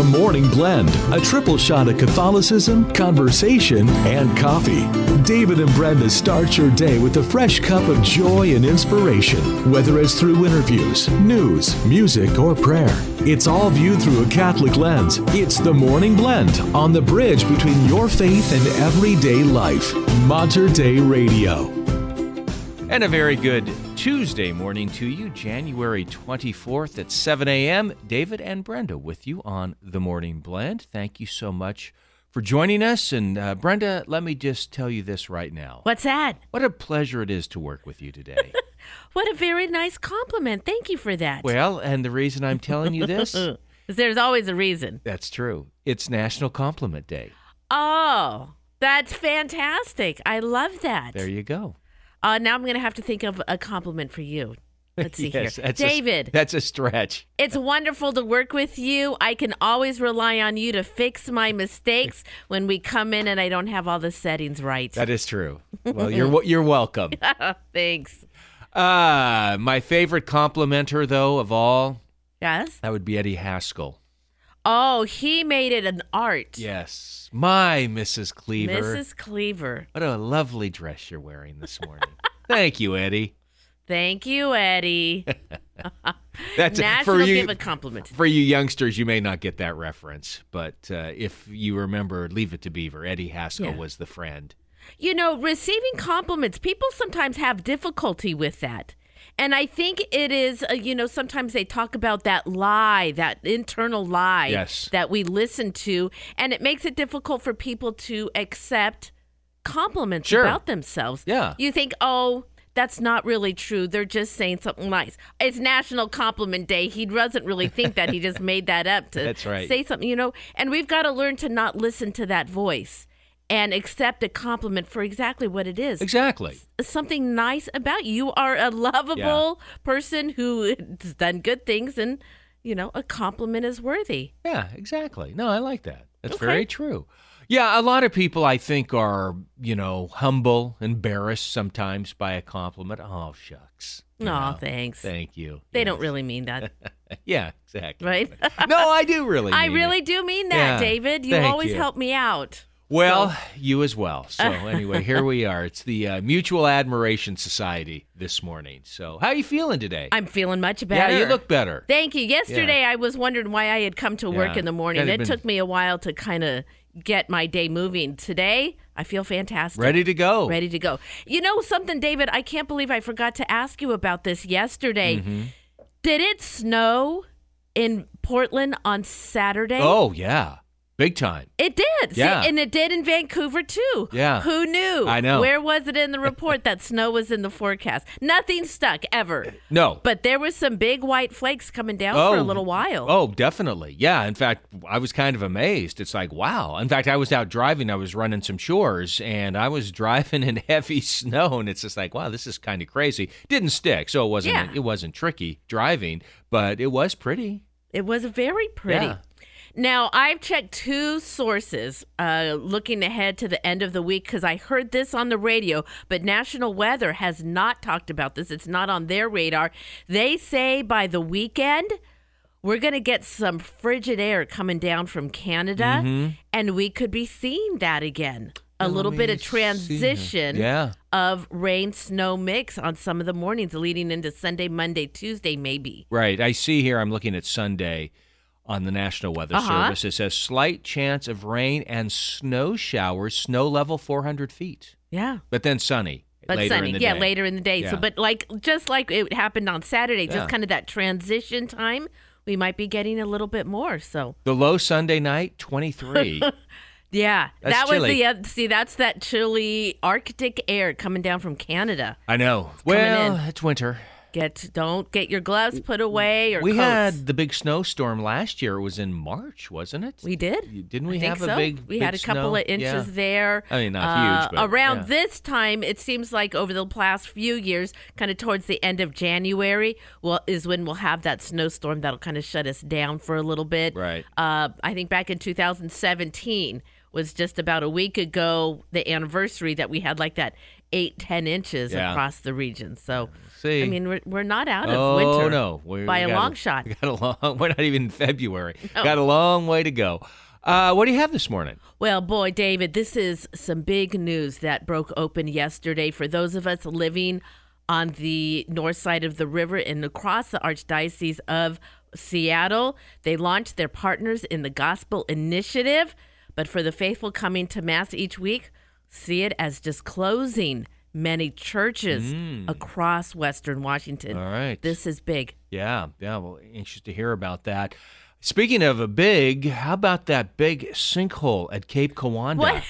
The Morning Blend, a triple shot of Catholicism, conversation, and coffee. David and Brenda start your day with a fresh cup of joy and inspiration, whether it's through interviews, news, music, or prayer. It's all viewed through a Catholic lens. It's The Morning Blend on the bridge between your faith and everyday life. Mater Dei Radio. And a very good Tuesday morning to you, January 24th at 7 a.m. David and Brenda with you on The Morning Blend. Thank you so much for joining us. And uh, Brenda, let me just tell you this right now. What's that? What a pleasure it is to work with you today. What a very nice compliment. Thank you for that. well, and the reason I'm telling you this, There's always a reason. that's true. It's National Compliment Day. Oh, that's fantastic. I love that. There you go. Uh, now I'm going to have to think of a compliment for you. Let's see Yes, here. that's a- David, that's a stretch. it's wonderful to work with you. I can always rely on you to fix my mistakes when we come in and I don't have all the settings right. That is true. Well, you're you're welcome. Thanks. Uh, my favorite complimenter, though, of all, Yes? that would be Eddie Haskell. Oh, he made it an art. Yes, my Mrs. Cleaver. Mrs. Cleaver. What a lovely dress you're wearing this morning. Thank you, Eddie. Thank you, Eddie. That's National for you. give a compliment. for you youngsters, you may not get that reference, but uh, if you remember, Leave It to Beaver. Eddie Haskell Yeah. was the friend. You know, receiving compliments, people sometimes have difficulty with that. And I think it is, uh, you know, sometimes they talk about that lie, that internal lie Yes. that we listen to, and it makes it difficult for people to accept compliments Sure. about themselves. Yeah. You think, oh, that's not really true. They're just saying something nice. It's National Compliment Day. He doesn't really think that. He just made that up to That's right. say something, you know. And we've got to learn to not listen to that voice and accept a compliment for exactly what it is. Exactly. Something nice about you. You are a lovable person who has done good things, and you know a compliment is worthy. Yeah, exactly. No, I like that. That's Okay. very true. Yeah, a lot of people I think are, you know, humble, embarrassed sometimes by a compliment. Oh, shucks. No, thanks. Thank you. They Yes. don't really mean that, Yeah, exactly. right? no, I do really. I really it. do mean that, Yeah, David. You always you. help me out. Well, you as well. So anyway, here we are. It's the uh, Mutual Admiration Society this morning. So how are you feeling today? I'm feeling much better. Yeah, you look better. Thank you. Yesterday, I was wondering why I had come to work Yeah. in the morning. It been- took me a while to kind of get my day moving. Today, I feel fantastic. Ready to go. Ready to go. You know something, David? I can't believe I forgot to ask you about this yesterday. Mm-hmm. Did it snow in Portland on Saturday? Oh yeah, big time. It did. See, Yeah. and it did in Vancouver too. Yeah. Who knew? I know. Where was it in the report that snow was in the forecast? Nothing stuck ever. No. But there was some big white flakes coming down for a oh. little while. Oh, definitely. Yeah. In fact, I was kind of amazed. It's like, wow. In fact, I was out driving. I was running some chores, and I was driving in heavy snow, and it's just like, wow, this is kind of crazy. Didn't stick, so it wasn't. Yeah. It wasn't tricky driving, but it was pretty. It was very pretty. Yeah. Now, I've checked two sources uh, looking ahead to the end of the week because I heard this on the radio, but National Weather has not talked about this. It's not on their radar. They say by the weekend, we're going to get some frigid air coming down from Canada, and we could be seeing that again. A Let little bit of transition Yeah. of rain snow mix on some of the mornings leading into Sunday, Monday, Tuesday, maybe. Right. I see here. I'm looking at Sunday on the National Weather Uh-huh. Service. It says slight chance of rain and snow showers. Snow level 400 feet, Yeah. but then sunny. But later sunny, in the yeah, day. later in the day. Yeah. So, but like just like it happened on Saturday, Yeah. just kind of that transition time, we might be getting a little bit more. So, The low Sunday night, 23. yeah, That's that was chilly. the uh, see. That's that chilly Arctic air coming down from Canada. I know. Well, it's winter. Get don't get your gloves put away or We coats. had the big snowstorm last year. It was in March, wasn't it? we did. Didn't we I have a so. big? We big had a couple snow? of inches Yeah. there. I mean, not Uh, huge, but, around yeah. this time, it seems like over the past few years, kind of towards the end of January, well, is when we'll have that snowstorm that'll kind of shut us down for a little bit. Right. Uh, I think back in 2017 was just about a week ago, the anniversary that we had like that eight, ten inches Yeah. across the region. So, See, I mean, we're, we're not out of oh winter no, we, by we a got long shot. We got a long. We're not even in February. No. Got a long way to go. Uh, what do you have this morning? Well, boy, David, this is some big news that broke open yesterday for those of us living on the north side of the river and across the Archdiocese of Seattle. They launched their Partners in the Gospel initiative, but for the faithful coming to Mass each week, see it as just closing many churches across Western Washington. Mm. All right. This is big. Yeah, yeah. Well, anxious to hear about that. Speaking of a big, how about that big sinkhole at Cape Kiwanda? What?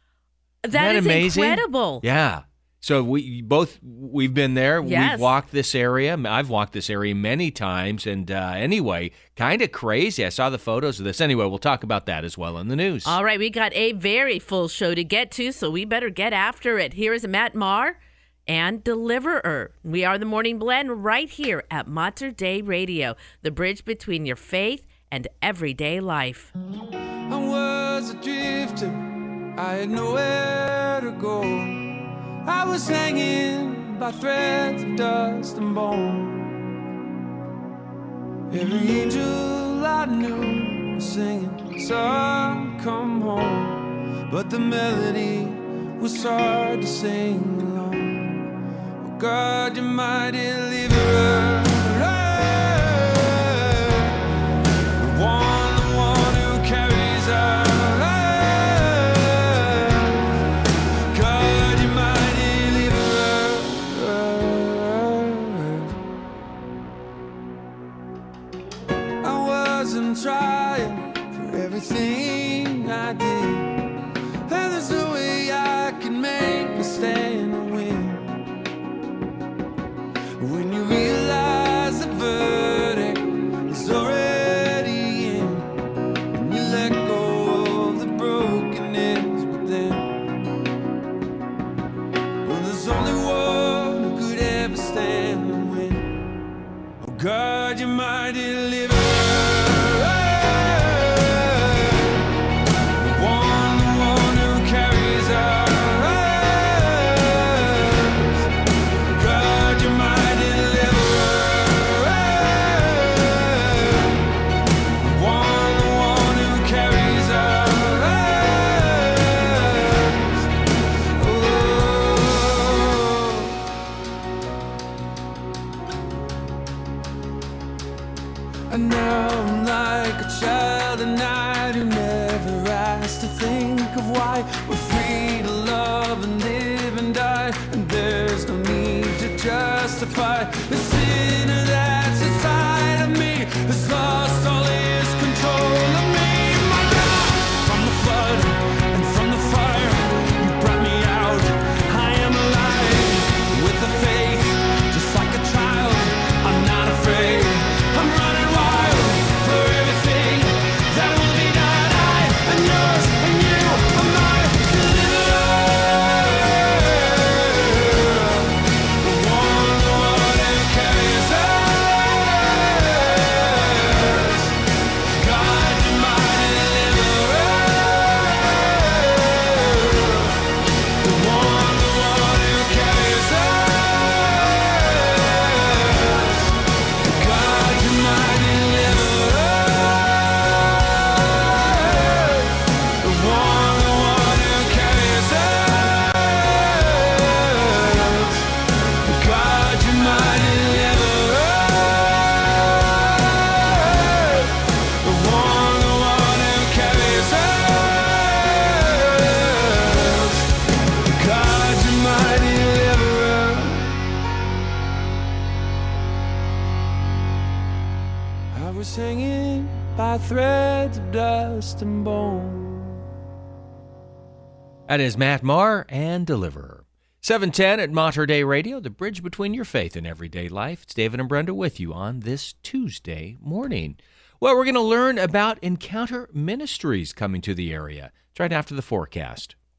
Isn't that is amazing? incredible. Yeah. So we both we've been there. Yes. We've walked this area. I've walked this area many times. And uh, anyway, kind of crazy. I saw the photos of this. Anyway, we'll talk about that as well in the news. All right, we got a very full show to get to, so we better get after it. Here is Matt Maher and Deliverer. We are the Morning Blend right here at Mater Dei Radio, the bridge between your faith and everyday life. I was a drifter, I had nowhere to go. I was hanging by threads of dust and bone. Every angel I knew was singing, Son, come home. But the melody was hard to sing along. Oh God, you're my deliverer. One everything That is Matt Maher and Deliverer. 710 at Mater Dei Radio, the bridge between your faith and everyday life. It's David and Brenda with you on this Tuesday morning. Well, we're going to learn about Encounter Ministries coming to the area. It's right after the forecast.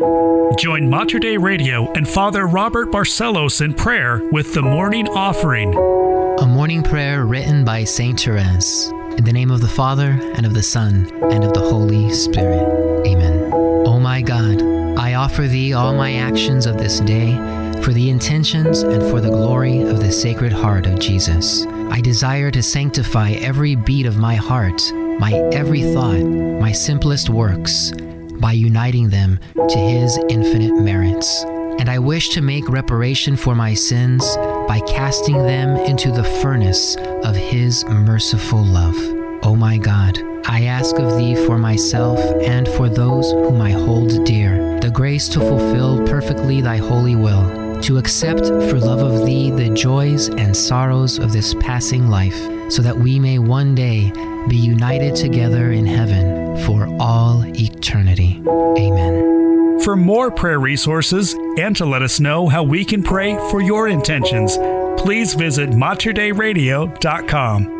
Join Mater Dei Radio and Father Robert Barcelos in prayer with the morning offering. A morning prayer written by Saint Therese. In the name of the Father, and of the Son, and of the Holy Spirit. Amen. O my God, I offer thee all my actions of this day for the intentions and for the glory of the Sacred Heart of Jesus. I desire to sanctify every beat of my heart, my every thought, my simplest works by uniting them to His infinite merits. And I wish to make reparation for my sins by casting them into the furnace of His merciful love. O my God, I ask of Thee for myself and for those whom I hold dear the grace to fulfill perfectly Thy holy will, to accept for love of Thee the joys and sorrows of this passing life, so that we may one day be united together in heaven for all eternity. Amen. For more prayer resources and to let us know how we can pray for your intentions, please visit materdeiradio.com.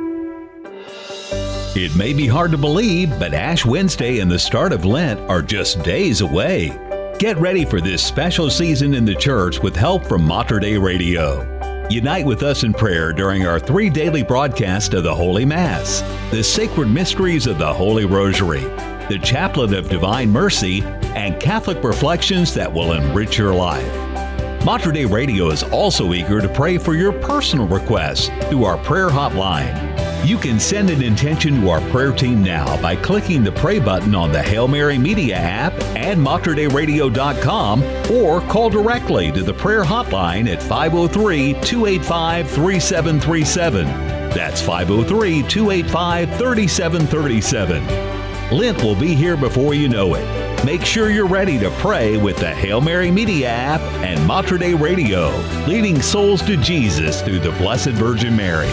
It may be hard to believe, but Ash Wednesday and the start of Lent are just days away. Get ready for this special season in the church with help from Mater Dei Radio. Unite with us in prayer during our three daily broadcasts of the Holy Mass, the sacred mysteries of the Holy Rosary, the Chaplet of Divine Mercy, and Catholic reflections that will enrich your life. Mater Dei Radio is also eager to pray for your personal requests through our prayer hotline. You can send an intention to our prayer team now by clicking the pray button on the Hail Mary Media app and materdeiradio.com or call directly to the prayer hotline at 503 285 3737. That's 503 285 3737. Lent will be here before you know it. Make sure you're ready to pray with the Hail Mary Media app and Mater Dei Radio, leading souls to Jesus through the Blessed Virgin Mary.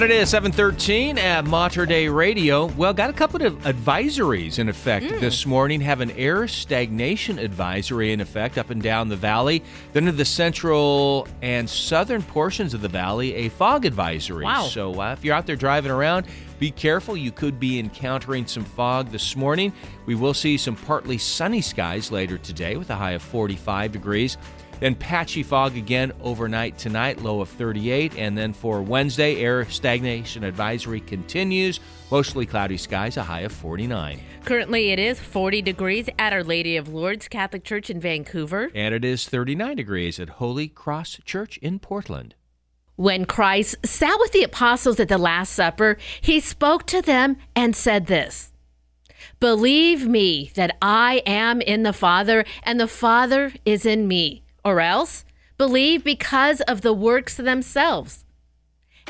And it is 713 at Mater Dei Radio. Well, got a couple of advisories in effect mm. this morning. Have an air stagnation advisory in effect up and down the valley. Then in the central and southern portions of the valley, a fog advisory. Wow. So uh, if you're out there driving around, be careful. You could be encountering some fog this morning. We will see some partly sunny skies later today with a high of 45 degrees. Then patchy fog again overnight tonight, low of 38. And then for Wednesday, air stagnation advisory continues. Mostly cloudy skies, a high of 49. Currently, it is 40 degrees at Our Lady of Lourdes Catholic Church in Vancouver. And it is 39 degrees at Holy Cross Church in Portland. When Christ sat with the apostles at the Last Supper, he spoke to them and said this Believe me that I am in the Father, and the Father is in me or else believe because of the works themselves.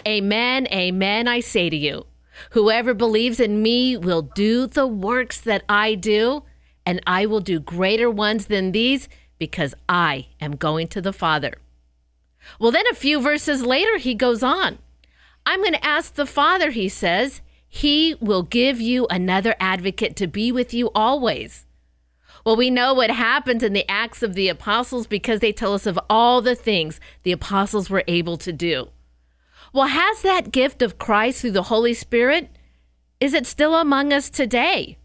Amen, amen, I say to you. Whoever believes in me will do the works that I do, and I will do greater ones than these because I am going to the Father. Well, then a few verses later, he goes on. I'm going to ask the Father, he says, he will give you another advocate to be with you always well, we know what happens in the Acts of the Apostles because they tell us of all the things the apostles were able to do. Well, has that gift of Christ through the Holy Spirit, is it still among us today?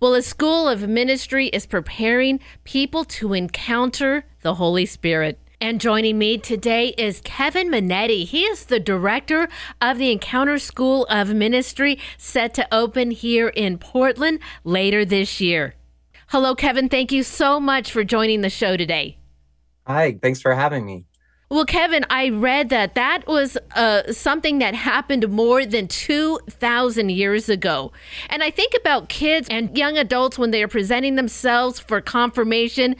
Well, a school of ministry is preparing people to encounter the Holy Spirit. And joining me today is Kevin Minetti. He is the director of the Encounter School of Ministry, set to open here in Portland later this year. Hello, Kevin. Thank you so much for joining the show today. Hi, thanks for having me. Well, Kevin, I read that that was uh, something that happened more than 2,000 years ago. And I think about kids and young adults when they are presenting themselves for confirmation.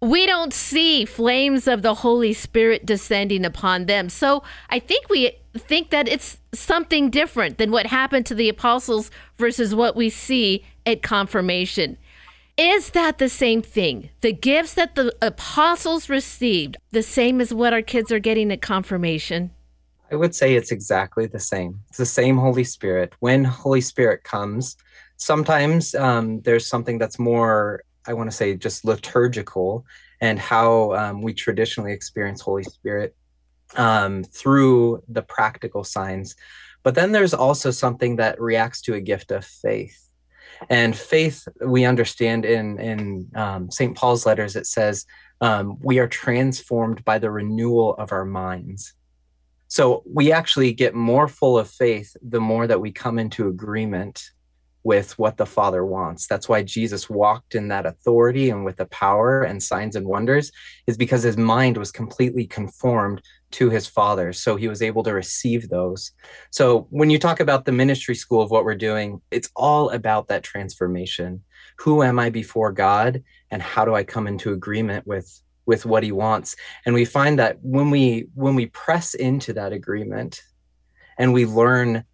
we don't see flames of the Holy Spirit descending upon them. So I think we think that it's something different than what happened to the apostles versus what we see at confirmation. Is that the same thing? The gifts that the apostles received, the same as what our kids are getting at confirmation? I would say it's exactly the same. It's the same Holy Spirit. When Holy Spirit comes, sometimes um, there's something that's more, I want to say, just liturgical and how um, we traditionally experience Holy Spirit um, through the practical signs. But then there's also something that reacts to a gift of faith. And faith, we understand in in um, St. Paul's letters, it says um, we are transformed by the renewal of our minds. So we actually get more full of faith the more that we come into agreement with what the Father wants. That's why Jesus walked in that authority and with the power and signs and wonders, is because his mind was completely conformed to his Father. So he was able to receive those. So when you talk about the ministry school of what we're doing, it's all about that transformation. Who am I before God? And how do I come into agreement with? with what he wants and we find that when we when we press into that agreement and we learn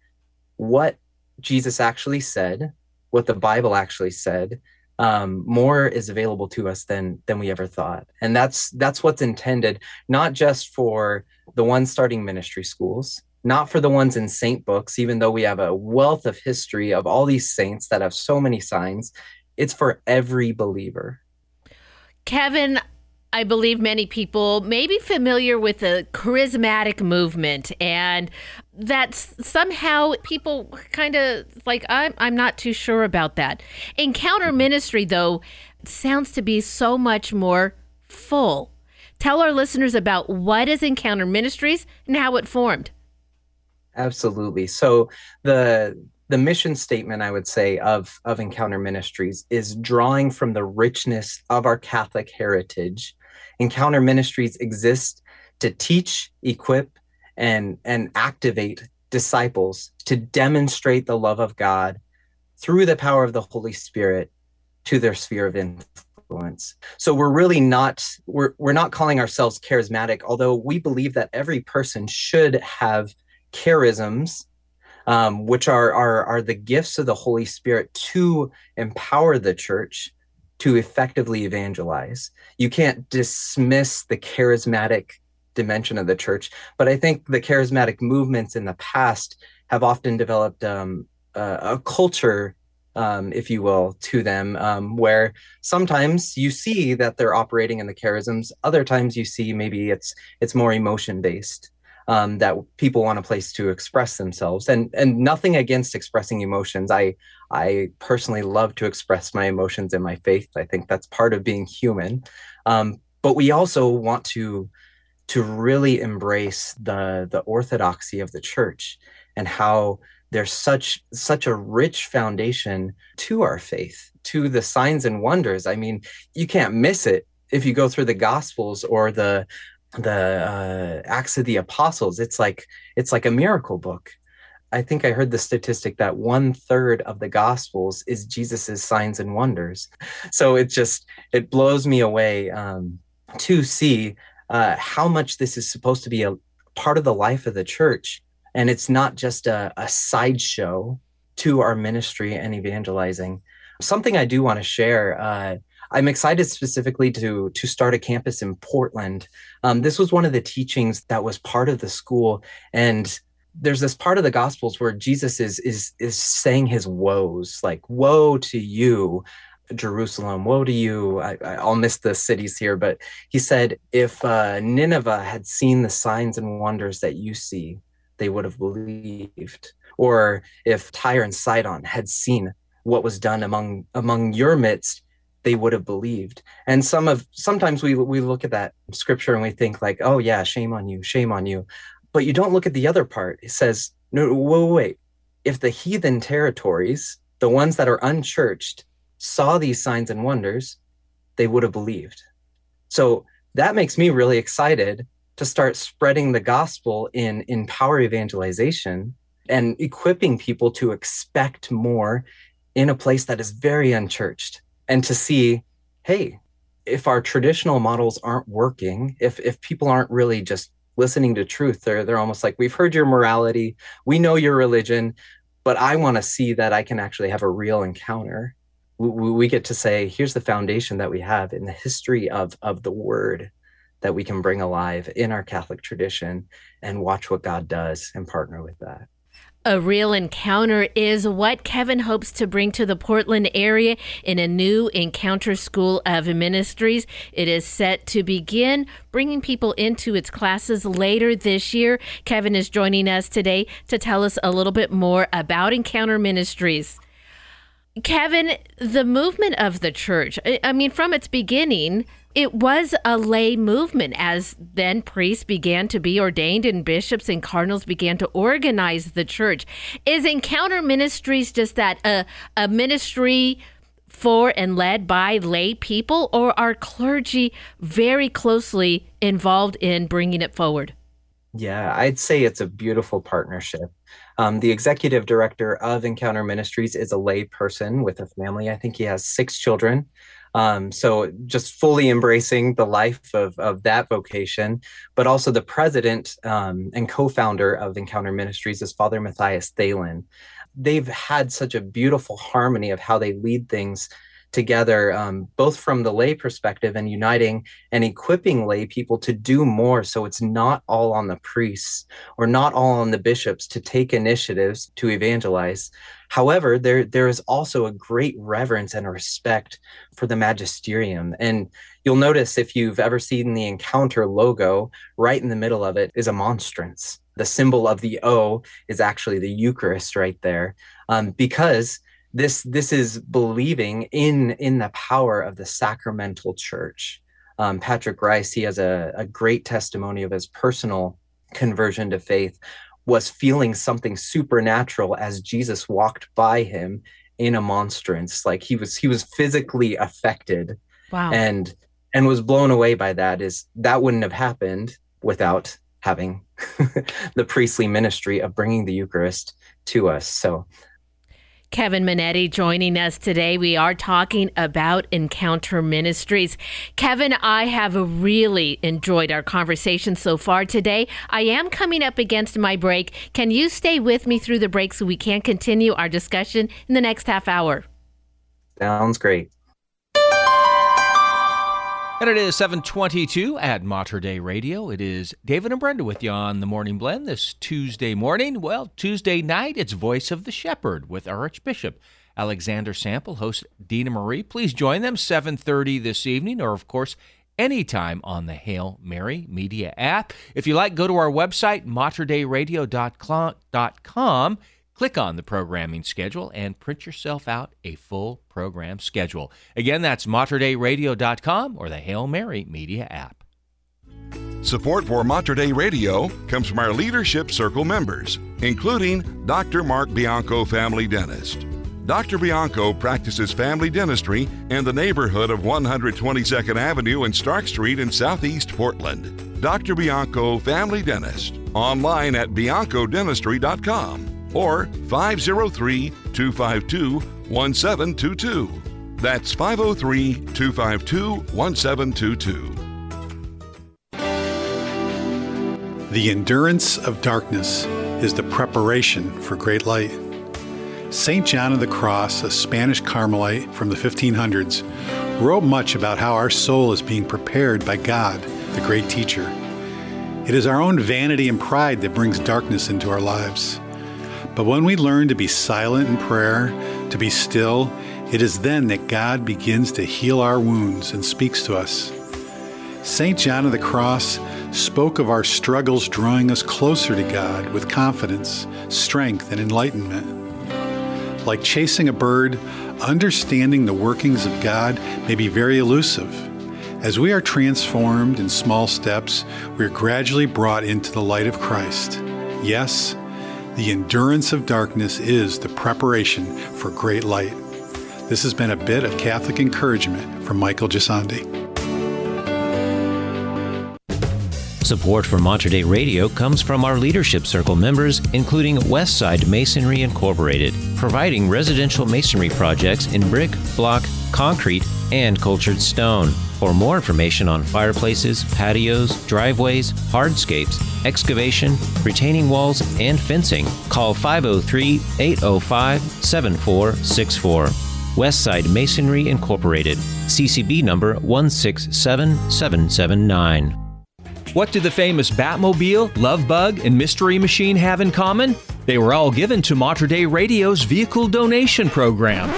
what Jesus actually said, what the Bible actually said, um, more is available to us than than we ever thought, and that's that's what's intended, not just for the ones starting ministry schools, not for the ones in saint books, even though we have a wealth of history of all these saints that have so many signs. It's for every believer. Kevin, I believe many people may be familiar with the charismatic movement and that's somehow people kind of like I'm I'm not too sure about that. Encounter mm-hmm. ministry though sounds to be so much more full. Tell our listeners about what is Encounter Ministries and how it formed. Absolutely. So the the mission statement I would say of of Encounter Ministries is drawing from the richness of our Catholic heritage Encounter Ministries exist to teach, equip, and, and activate disciples to demonstrate the love of God through the power of the Holy Spirit to their sphere of influence. So we're really not we're we're not calling ourselves charismatic, although we believe that every person should have charisms, um, which are, are are the gifts of the Holy Spirit to empower the church to effectively evangelize. You can't dismiss the charismatic dimension of the church, but I think the charismatic movements in the past have often developed um, a, a, culture, um, if you will, to them, um, where sometimes you see that they're operating in the charisms, other times you see maybe it's it's more emotion based um, that people want a place to express themselves. And and nothing against expressing emotions. I i personally love to express my emotions in my faith. I think that's part of being human. Um, but we also want to to really embrace the the orthodoxy of the church and how there's such such a rich foundation to our faith to the signs and wonders. I mean you can't miss it if you go through the gospels or the the uh, acts of the apostles. It's like it's like a miracle book. I think i heard the statistic that one third of the gospels is jesus's signs and wonders. So it just it blows me away um, to see uh, how much this is supposed to be a part of the life of the church and it's not just a, a sideshow to our ministry and evangelizing something i do want to share uh, I'm excited specifically to to start a campus in Portland. Um, this was one of the teachings that was part of the school, and there's this part of the Gospels where Jesus is is is saying his woes, like "Woe to you." Jerusalem, woe to you. I, will miss the cities here, but he said, if uh, Nineveh had seen the signs and wonders that you see, they would have believed. Or if Tyre and Sidon had seen what was done among among your midst, they would have believed. And some of sometimes we we look at that scripture and we think like, oh yeah, shame on you, shame on you. But you don't look at the other part. It says, no, wait, wait. If the heathen territories, the ones that are unchurched, saw these signs and wonders, they would have believed. So that makes me really excited to start spreading the gospel in in power evangelization and equipping people to expect more in a place that is very unchurched and to see, hey, if our traditional models aren't working, if if people aren't really just listening to truth, they're they're almost like we've heard your morality, we know your religion, but I want to see that I can actually have a real encounter. We, we get to say, here's the foundation that we have in the history of of the Word that we can bring alive in our Catholic tradition and watch what God does and partner with that. A real encounter is what Kevin hopes to bring to the Portland area in a new Encounter School of Ministries. It is set to begin bringing people into its classes later this year. Kevin is joining us today to tell us a little bit more about Encounter Ministries. Kevin, the movement of the church, I mean, from its beginning, it was a lay movement as then priests began to be ordained and bishops and cardinals began to organize the church. Is Encounter Ministries just that a, a ministry for and led by lay people, or are clergy very closely involved in bringing it forward? Yeah, I'd say it's a beautiful partnership. Um, the executive director of Encounter Ministries is a lay person with a family. I think he has six children. Um, so just fully embracing the life of, of that vocation, but also the president um, and co-founder of Encounter Ministries is Father Mathias Thelen. They've had such a beautiful harmony of how they lead things together, um, both from the lay perspective and uniting and equipping lay people to do more. So it's not all on the priests or not all on the bishops to take initiatives to evangelize. However, there there is also a great reverence and respect for the magisterium. And you'll notice if you've ever seen the encounter logo, right in the middle of it is a monstrance. The symbol of the O is actually the Eucharist right there, um, because this this is believing in in the power of the sacramental church. Um, patrick rice he has a, a great testimony of his personal conversion to faith was feeling something supernatural as jesus walked by him in a monstrance. Like he was he was physically affected wow. and and was blown away by that. Is that wouldn't have happened without having the priestly ministry of bringing the eucharist to us. So Kevin Minetti joining us today. We are talking about Encounter Ministries. Kevin, I have really enjoyed our conversation so far today. I am coming up against my break. Can you stay with me through the break so we can continue our discussion in the next half hour? Sounds great. And it is 722 at Mater Dei Radio. It is David and Brenda with you on the Morning Blend this Tuesday morning. Well, Tuesday night, it's Voice of the Shepherd with Archbishop Alexander Sample, host Dina Marie. Please join them 7.30 this evening or, of course, anytime on the Hail Mary Media app. If you like, go to our website, materdeiradio.com Click on the programming schedule and print yourself out a full program schedule. Again, that's materdeiradio.com or the Hail Mary Media app. Support for Mater Dei Radio comes from our Leadership Circle members, including Dr. Mark Bianco, family dentist. Dr. Bianco practices family dentistry in the neighborhood of 122nd Avenue and Stark Street in Southeast Portland. Dr. Bianco, family dentist, online at biancodentistry.com or 503 252 1722. That's 503 252 1722. The endurance of darkness is the preparation for great light. St. John of the Cross, a Spanish Carmelite from the 1500s, wrote much about how our soul is being prepared by God, the great teacher. It is our own vanity and pride that brings darkness into our lives. But when we learn to be silent in prayer, to be still, it is then that God begins to heal our wounds and speaks to us. St. John of the Cross spoke of our struggles drawing us closer to God with confidence, strength, and enlightenment. Like chasing a bird, understanding the workings of God may be very elusive. As we are transformed in small steps, we are gradually brought into the light of Christ. Yes, the endurance of darkness is the preparation for great light. This has been a bit of Catholic encouragement from Michael Gisandi. Support for Mater Dei Radio comes from our Leadership Circle members, including Westside Masonry Incorporated, providing residential masonry projects in brick, block, concrete, and cultured stone. For more information on fireplaces, patios, driveways, hardscapes, excavation, retaining walls, and fencing, call 503 805 7464. Westside Masonry Incorporated, CCB number 167779. What do the famous Batmobile, Love Bug, and Mystery Machine have in common? They were all given to Mater Dei Radio's vehicle donation program.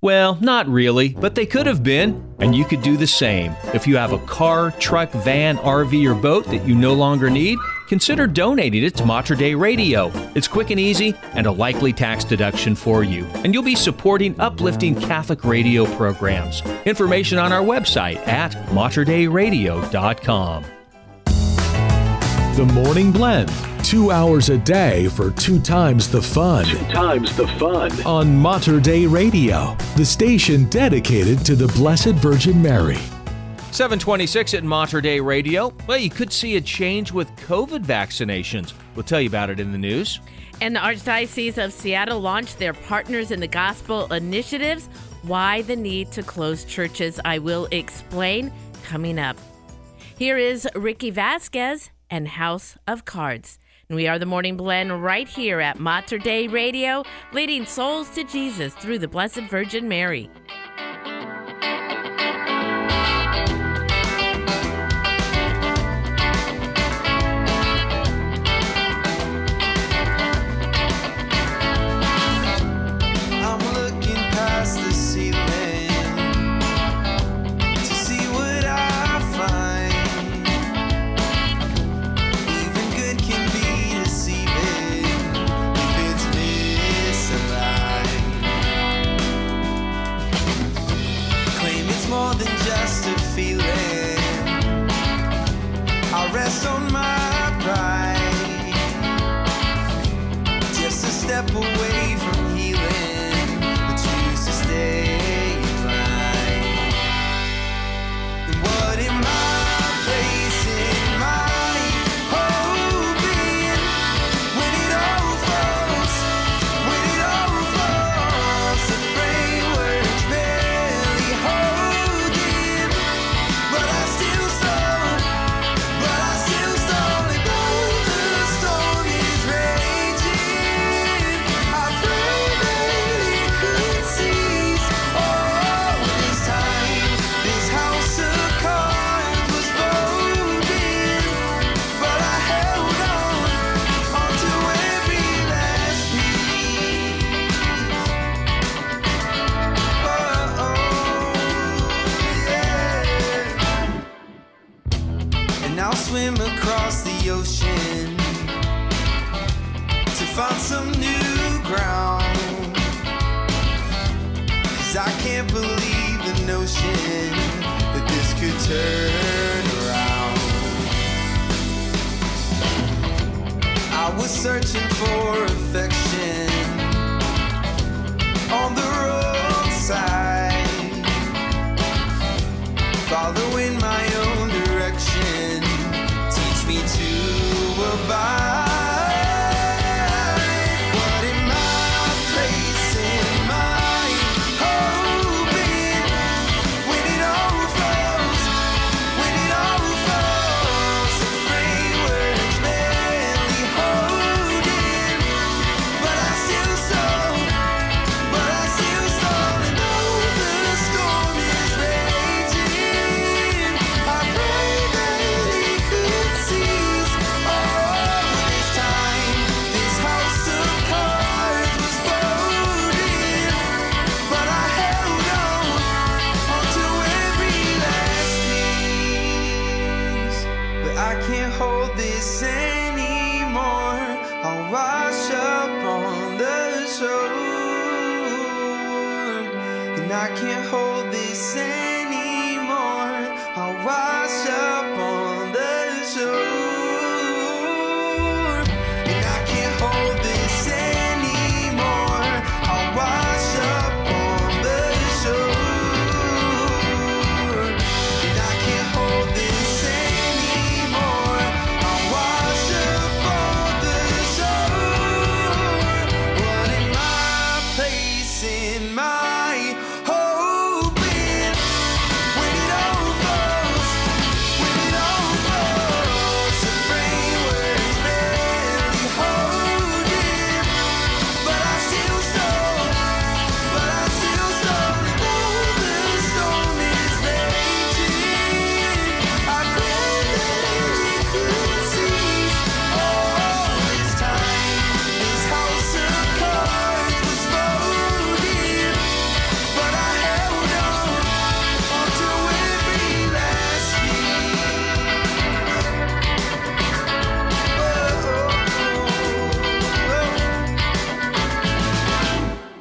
Well, not really, but they could have been, and you could do the same. If you have a car, truck, van, RV, or boat that you no longer need, consider donating it to Mater Dei Radio. It's quick and easy and a likely tax deduction for you, and you'll be supporting uplifting Catholic radio programs. Information on our website at materdeiradio.com. The Morning Blend. Two hours a day for two times the fun. Two times the fun. On Mater Dei Radio, the station dedicated to the Blessed Virgin Mary. 726 at Mater Dei Radio. Well, you could see a change with COVID vaccinations. We'll tell you about it in the news. And the Archdiocese of Seattle launched their Partners in the Gospel initiatives. Why the need to close churches, I will explain coming up. Here is Ricky Vasquez and House of Cards. And we are the Morning Blend right here at Mater Dei Radio, leading souls to Jesus through the Blessed Virgin Mary.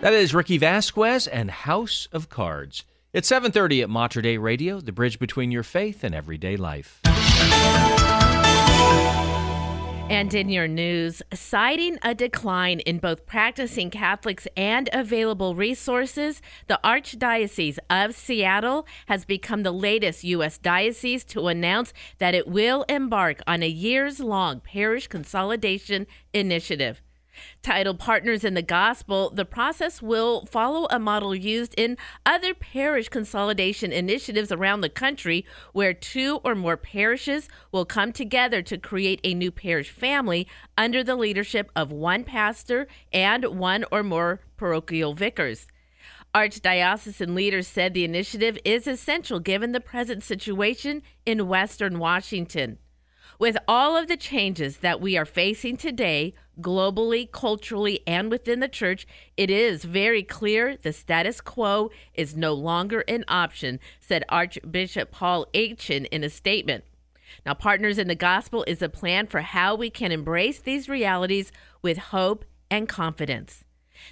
That is Ricky Vasquez and House of Cards. It's 7:30 at Mater Dei Radio, the bridge between your faith and everyday life. And in your news, citing a decline in both practicing Catholics and available resources, the Archdiocese of Seattle has become the latest U.S. diocese to announce that it will embark on a years long parish consolidation initiative. Titled Partners in the Gospel, the process will follow a model used in other parish consolidation initiatives around the country where two or more parishes will come together to create a new parish family under the leadership of one pastor and one or more parochial vicars. Archdiocesan leaders said the initiative is essential given the present situation in Western Washington. With all of the changes that we are facing today, globally, culturally, and within the church, it is very clear the status quo is no longer an option, said Archbishop Paul Etienne in a statement. Now, Partners in the Gospel is a plan for how we can embrace these realities with hope and confidence.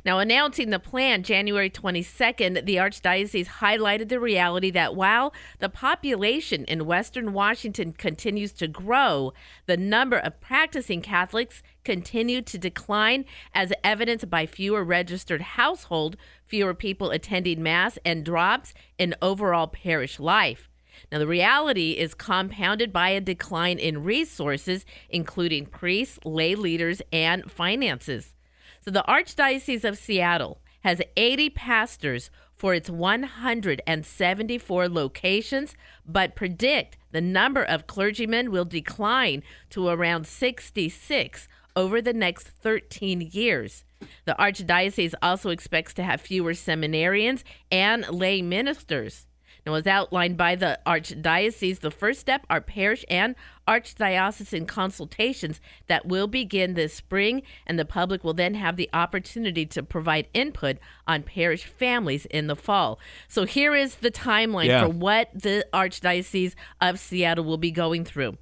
Now, announcing the plan January 22nd, the Archdiocese highlighted the reality that while the population in Western Washington continues to grow, the number of practicing Catholics continue to decline, as evidenced by fewer registered household, fewer people attending Mass, and drops in overall parish life. Now, the reality is compounded by a decline in resources, including priests, lay leaders, and finances. So the Archdiocese of Seattle has 80 pastors for its 174 locations, but predict the number of clergymen will decline to around 66 over the next 13 years. The Archdiocese also expects to have fewer seminarians and lay ministers. Now, as outlined by the Archdiocese, the first step are parish and archdiocesan consultations that will begin this spring, and the public will then have the opportunity to provide input on parish families in the fall. So, here is the timeline Yeah. for what the Archdiocese of Seattle will be going through.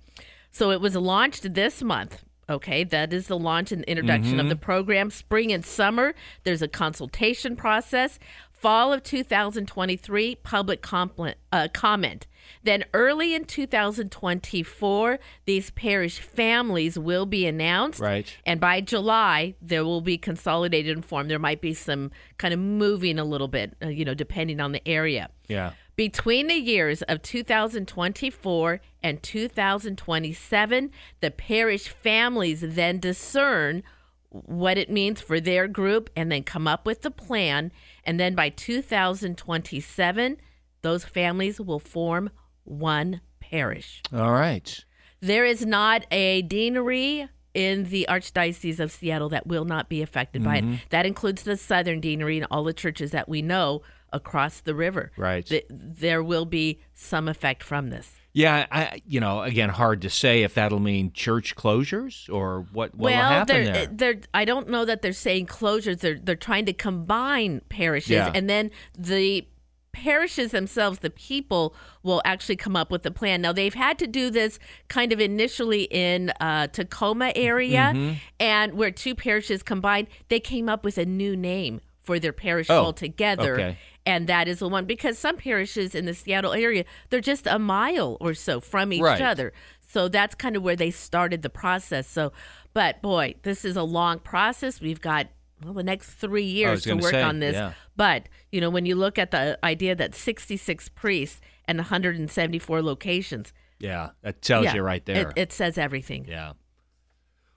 So, it was launched this month. Okay, that is the launch and introduction of Mhm. the program. Spring and summer, there's a consultation process. Fall of 2023, public compl- uh, comment. Then early in 2024, these parish families will be announced. Right. And by July, there will be consolidated form. There might be some kind of moving a little bit, uh, you know, depending on the area. Yeah. Between the years of 2024 and 2027, the parish families then discern what it means for their group and then come up with the plan. And then by 2027, those families will form one parish. All right. There is not a deanery in the Archdiocese of Seattle that will not be affected by Mhm. it. That includes the Southern Deanery and all the churches that we know across the river. Right. Th- there will be some effect from this. Yeah, I you know, again hard to say if that'll mean church closures or what what will well, happen they're, there. they're I don't know that they're saying closures. They're they're trying to combine parishes, Yeah. and then the parishes themselves, the people will actually come up with a plan. Now they've had to do this kind of initially in uh, Tacoma area, Mhm. and where two parishes combined, they came up with a new name for their parish Oh, altogether. okay. And that is the one because some parishes in the Seattle area, they're just a mile or so from each Right. other. So that's kind of where they started the process. So, but boy, this is a long process. We've got well the next three years to work say, on this. yeah. But you know, when you look at the idea that 66 priests and 174 locations, yeah, that tells yeah, you right there. It, it says everything. Yeah.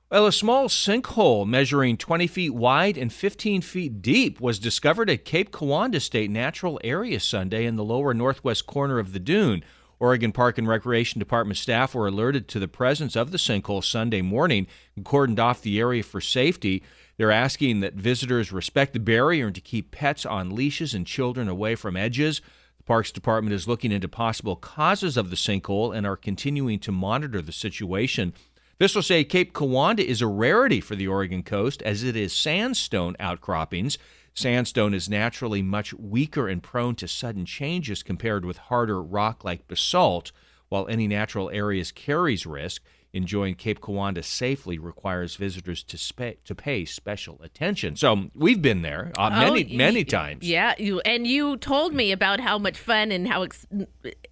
Well, a small sinkhole measuring 20 feet wide and 15 feet deep was discovered at Cape Kiwanda State Natural Area Sunday in the lower northwest corner of the dune. Oregon Park and Recreation Department staff were alerted to the presence of the sinkhole Sunday morning and cordoned off the area for safety. They're asking that visitors respect the barrier and to keep pets on leashes and children away from edges. The Parks Department is looking into possible causes of the sinkhole and are continuing to monitor the situation. Officials say Cape Kiwanda is a rarity for the Oregon coast as it is sandstone outcroppings. Sandstone is naturally much weaker and prone to sudden changes compared with harder rock like basalt, while any natural areas carries risk. enjoying Cape Kiwanda safely requires visitors to spa- to pay special attention. So we've been there uh, many Oh, many y- times. Yeah, you and you told me about how much fun and how ex-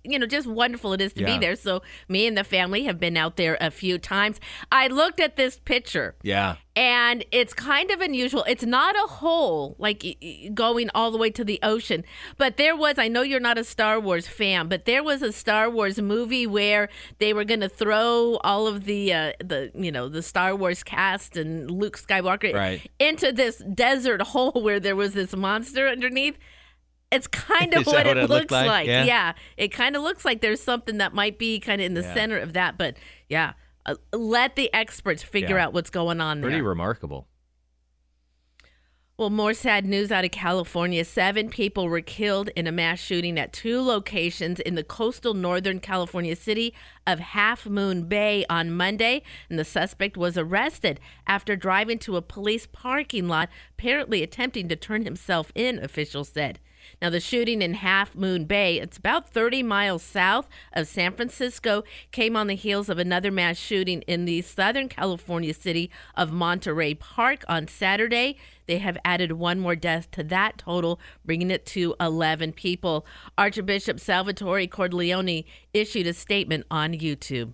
you know just wonderful it is to Yeah. be there. So me and the family have been out there a few times. I looked at this picture Yeah. and it's kind of unusual. It's not a hole like going all the way to the ocean, but there was. I know you're not a Star Wars fan, but there was a Star Wars movie where they were going to throw all of the uh, the you know the Star Wars cast and Luke Skywalker Right. into this desert hole where there was this monster underneath. It's kind of what, what it looks like? like. Yeah. Yeah. it kind of looks like there's something that might be kind of in the Yeah. center of that. But yeah, uh, let the experts figure Yeah. out what's going on there. Pretty remarkable. Well, more sad news out of California. Seven people were killed in a mass shooting at two locations in the coastal northern California city of Half Moon Bay on Monday. And the suspect was arrested after driving to a police parking lot, apparently attempting to turn himself in, officials said. Now, the shooting in Half Moon Bay, it's about 30 miles south of San Francisco, came on the heels of another mass shooting in the Southern California city of Monterey Park on Saturday. They have added one more death to that total, bringing it to 11 people. Archbishop Salvatore Cordileone issued a statement on YouTube.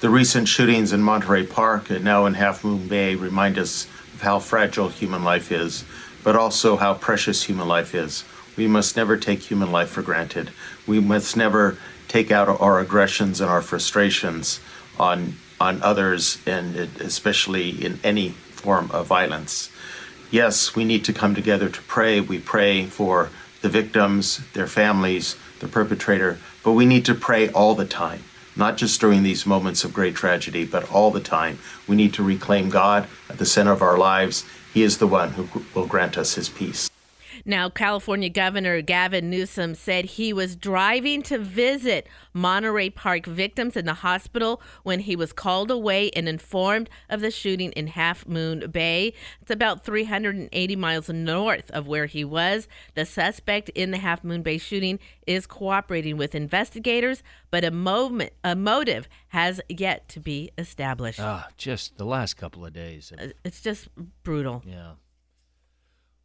The recent shootings in Monterey Park and now in Half Moon Bay remind us of how fragile human life is, but also how precious human life is. We must never take human life for granted. We must never take out our aggressions and our frustrations on on others, and especially in any form of violence. Yes, we need to come together to pray. We pray for the victims, their families, the perpetrator, but we need to pray all the time, not just during these moments of great tragedy, but all the time. We need to reclaim God at the center of our lives. He is the one who will grant us his peace. Now, California Governor Gavin Newsom said he was driving to visit Monterey Park victims in the hospital when he was called away and informed of the shooting in Half Moon Bay. It's about 380 miles north of where he was. The suspect in the Half Moon Bay shooting is cooperating with investigators, but a moment, a motive has yet to be established. Ah, just the last couple of days. It's just brutal. Yeah.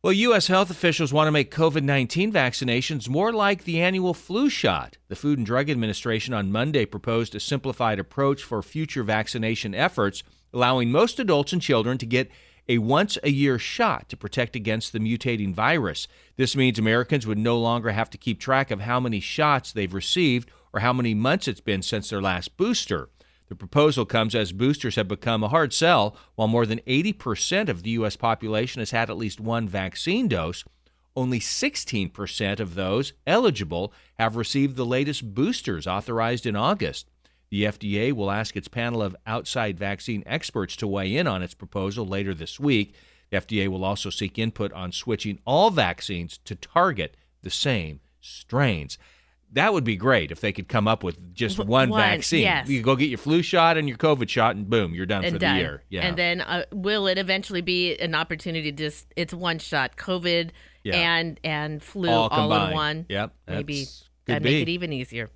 Well, U.S. health officials want to make COVID 19 vaccinations more like the annual flu shot. The Food and Drug Administration on Monday proposed a simplified approach for future vaccination efforts, allowing most adults and children to get a once a year shot to protect against the mutating virus. This means Americans would no longer have to keep track of how many shots they've received or how many months it's been since their last booster. The proposal comes as boosters have become a hard sell, while more than 80% of the U.S. population has had at least one vaccine dose. Only 16% of those eligible have received the latest boosters authorized in August. The FDA will ask its panel of outside vaccine experts to weigh in on its proposal later this week. The FDA will also seek input on switching all vaccines to target the same strains. That would be great if they could come up with just one, one, vaccine. yes. You go get your flu shot and your COVID shot, and boom, you're done and for done. the year. Yeah. And then uh, will it eventually be an opportunity to just it's one shot COVID Yeah. and and flu All all, in one. Yep, Maybe that's- that'd make it even easier.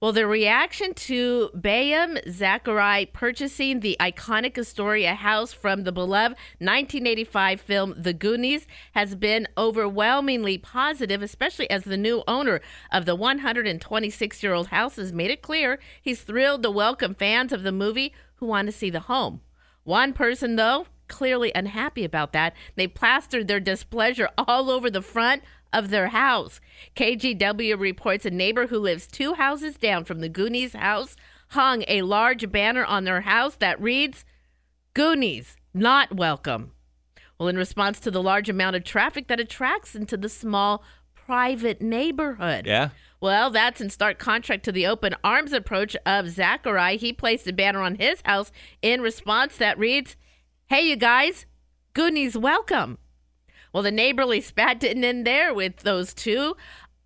Well, the reaction to Bayam Zachary purchasing the iconic Astoria house from the beloved 1985 film The Goonies has been overwhelmingly positive, especially as the new owner of the 126 year old house has made it clear he's thrilled to welcome fans of the movie who want to see the home. One person, though, clearly unhappy about that. They plastered their displeasure all over the front of their house. KGW reports a neighbor who lives two houses down from the Goonies house hung a large banner on their house that reads, Goonies, not welcome. Well, in response to the large amount of traffic that attracts into the small private neighborhood. Yeah. Well, that's in stark contrast to the open arms approach of Zachary. He placed a banner on his house in response that reads, Hey, you guys, Goonies welcome. Well, the neighborly spat didn't end there with those two.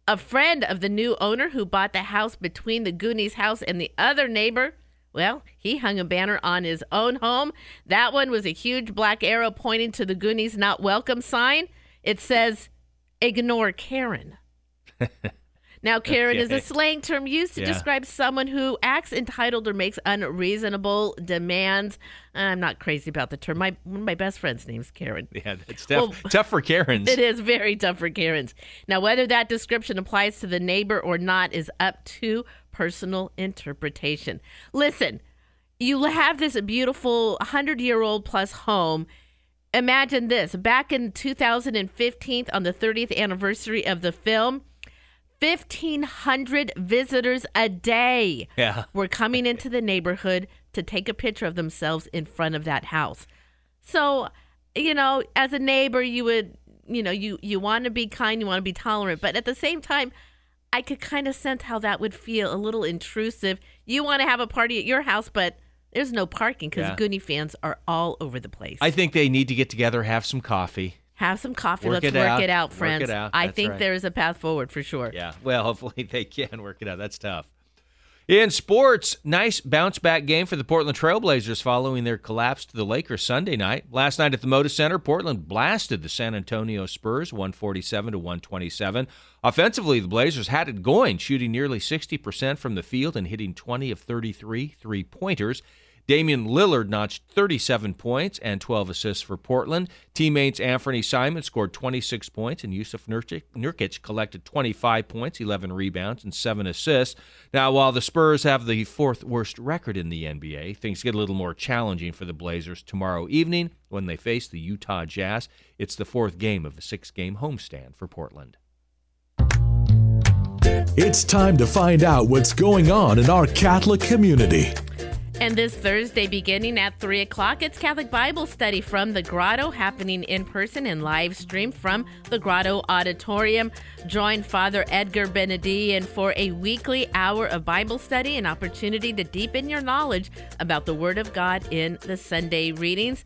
A friend of the new owner who bought the house between the Goonies house and the other neighbor, well, he hung a banner on his own home. That one was a huge black arrow pointing to the Goonies not welcome sign. It says, Ignore Karen. Now, Karen is a slang term used to Yeah. describe someone who acts entitled or makes unreasonable demands. I'm not crazy about the term. My one of my best friends' name's Karen. Yeah, it's tough, tough for Karens. It is very tough for Karens. Now, whether that description applies to the neighbor or not is up to personal interpretation. Listen, you have this beautiful 100 year old plus home. Imagine this back in 2015, on the 30th anniversary of the film, 1,500 visitors a day Yeah. were coming into the neighborhood to take a picture of themselves in front of that house. So, you know, as a neighbor, you would, you know, you you want to be kind, you want to be tolerant, but at the same time, I could kind of sense how that would feel a little intrusive. You want to have a party at your house, but there's no parking because Yeah. Goonie fans are all over the place. I think they need to get together, have some coffee. Have some coffee. Work Let's it work out. it out, Work friends. it out. I think right. there is a path forward for sure. Yeah. Well, hopefully they can work it out. That's tough. In sports, nice bounce back game for the Portland Trailblazers following their collapse to the Lakers Sunday night. Last night at the Moda Center, Portland blasted the San Antonio Spurs 147 to 127. Offensively, the Blazers had it going, shooting nearly 60% from the field and hitting 20 of 33 three pointers. Damian Lillard notched 37 points and 12 assists for Portland. Teammates Anfernee Simons scored 26 points, and Jusuf Nurkic, collected 25 points, 11 rebounds, and 7 assists. Now, while the Spurs have the fourth worst record in the NBA, things get a little more challenging for the Blazers tomorrow evening when they face the Utah Jazz. It's the fourth game of a six game homestand for Portland. It's time to find out what's going on in our Catholic community. And this Thursday, beginning at 3 o'clock, it's Catholic Bible Study from the Grotto, happening in person and live stream from the Grotto Auditorium. Join Father Edgar Benedian for a weekly hour of Bible study, an opportunity to deepen your knowledge about the Word of God in the Sunday readings.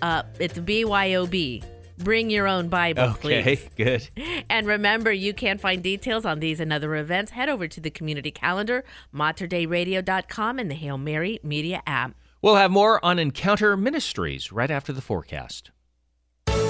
Uh, it's BYOB. Bring your own Bible, Okay, please. good. And remember, you can find details on these and other events. Head over to the community calendar, materdeiradio.com, and the Hail Mary Media app. We'll have more on Encounter Ministries right after the forecast.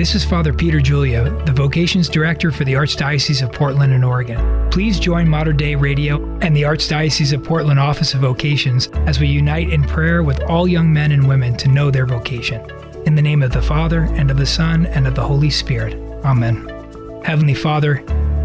This is Father Peter Julia, the Vocations Director for the Archdiocese of Portland and Oregon. Please join Mater Dei Radio and the Archdiocese of Portland Office of Vocations as we unite in prayer with all young men and women to know their vocation. In the name of the Father, and of the Son, and of the Holy Spirit. Amen. Heavenly Father,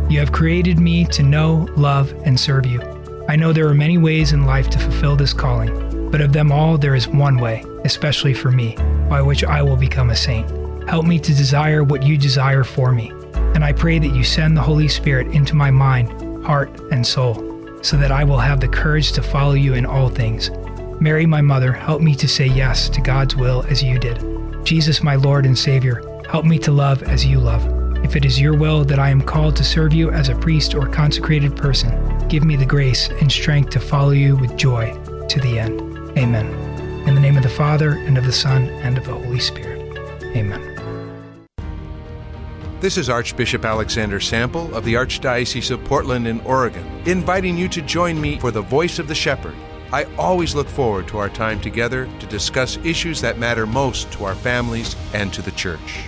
you have created me to know, love, and serve you. I know there are many ways in life to fulfill this calling, but of them all, there is one way, especially for me, by which I will become a saint. Help me to desire what you desire for me. And I pray that you send the Holy Spirit into my mind, heart, and soul, so that I will have the courage to follow you in all things. Mary, my mother, help me to say yes to God's will as you did. Jesus, my Lord and Savior, help me to love as you love. If it is your will that I am called to serve you as a priest or consecrated person, give me the grace and strength to follow you with joy to the end. Amen. In the name of the Father, and of the Son, and of the Holy Spirit. Amen. This is Archbishop Alexander Sample of the Archdiocese of Portland in Oregon, inviting you to join me for the Voice of the Shepherd. I always look forward to our time together to discuss issues that matter most to our families and to the church.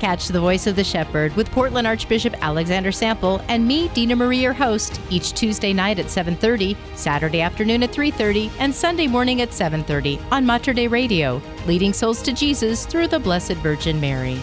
Catch the voice of the shepherd with Portland Archbishop Alexander Sample and me, Dina Marie, your host, each Tuesday night at 7:30, Saturday afternoon at 3:30, and Sunday morning at 7:30 on Mater Dei Radio, leading souls to Jesus through the Blessed Virgin Mary.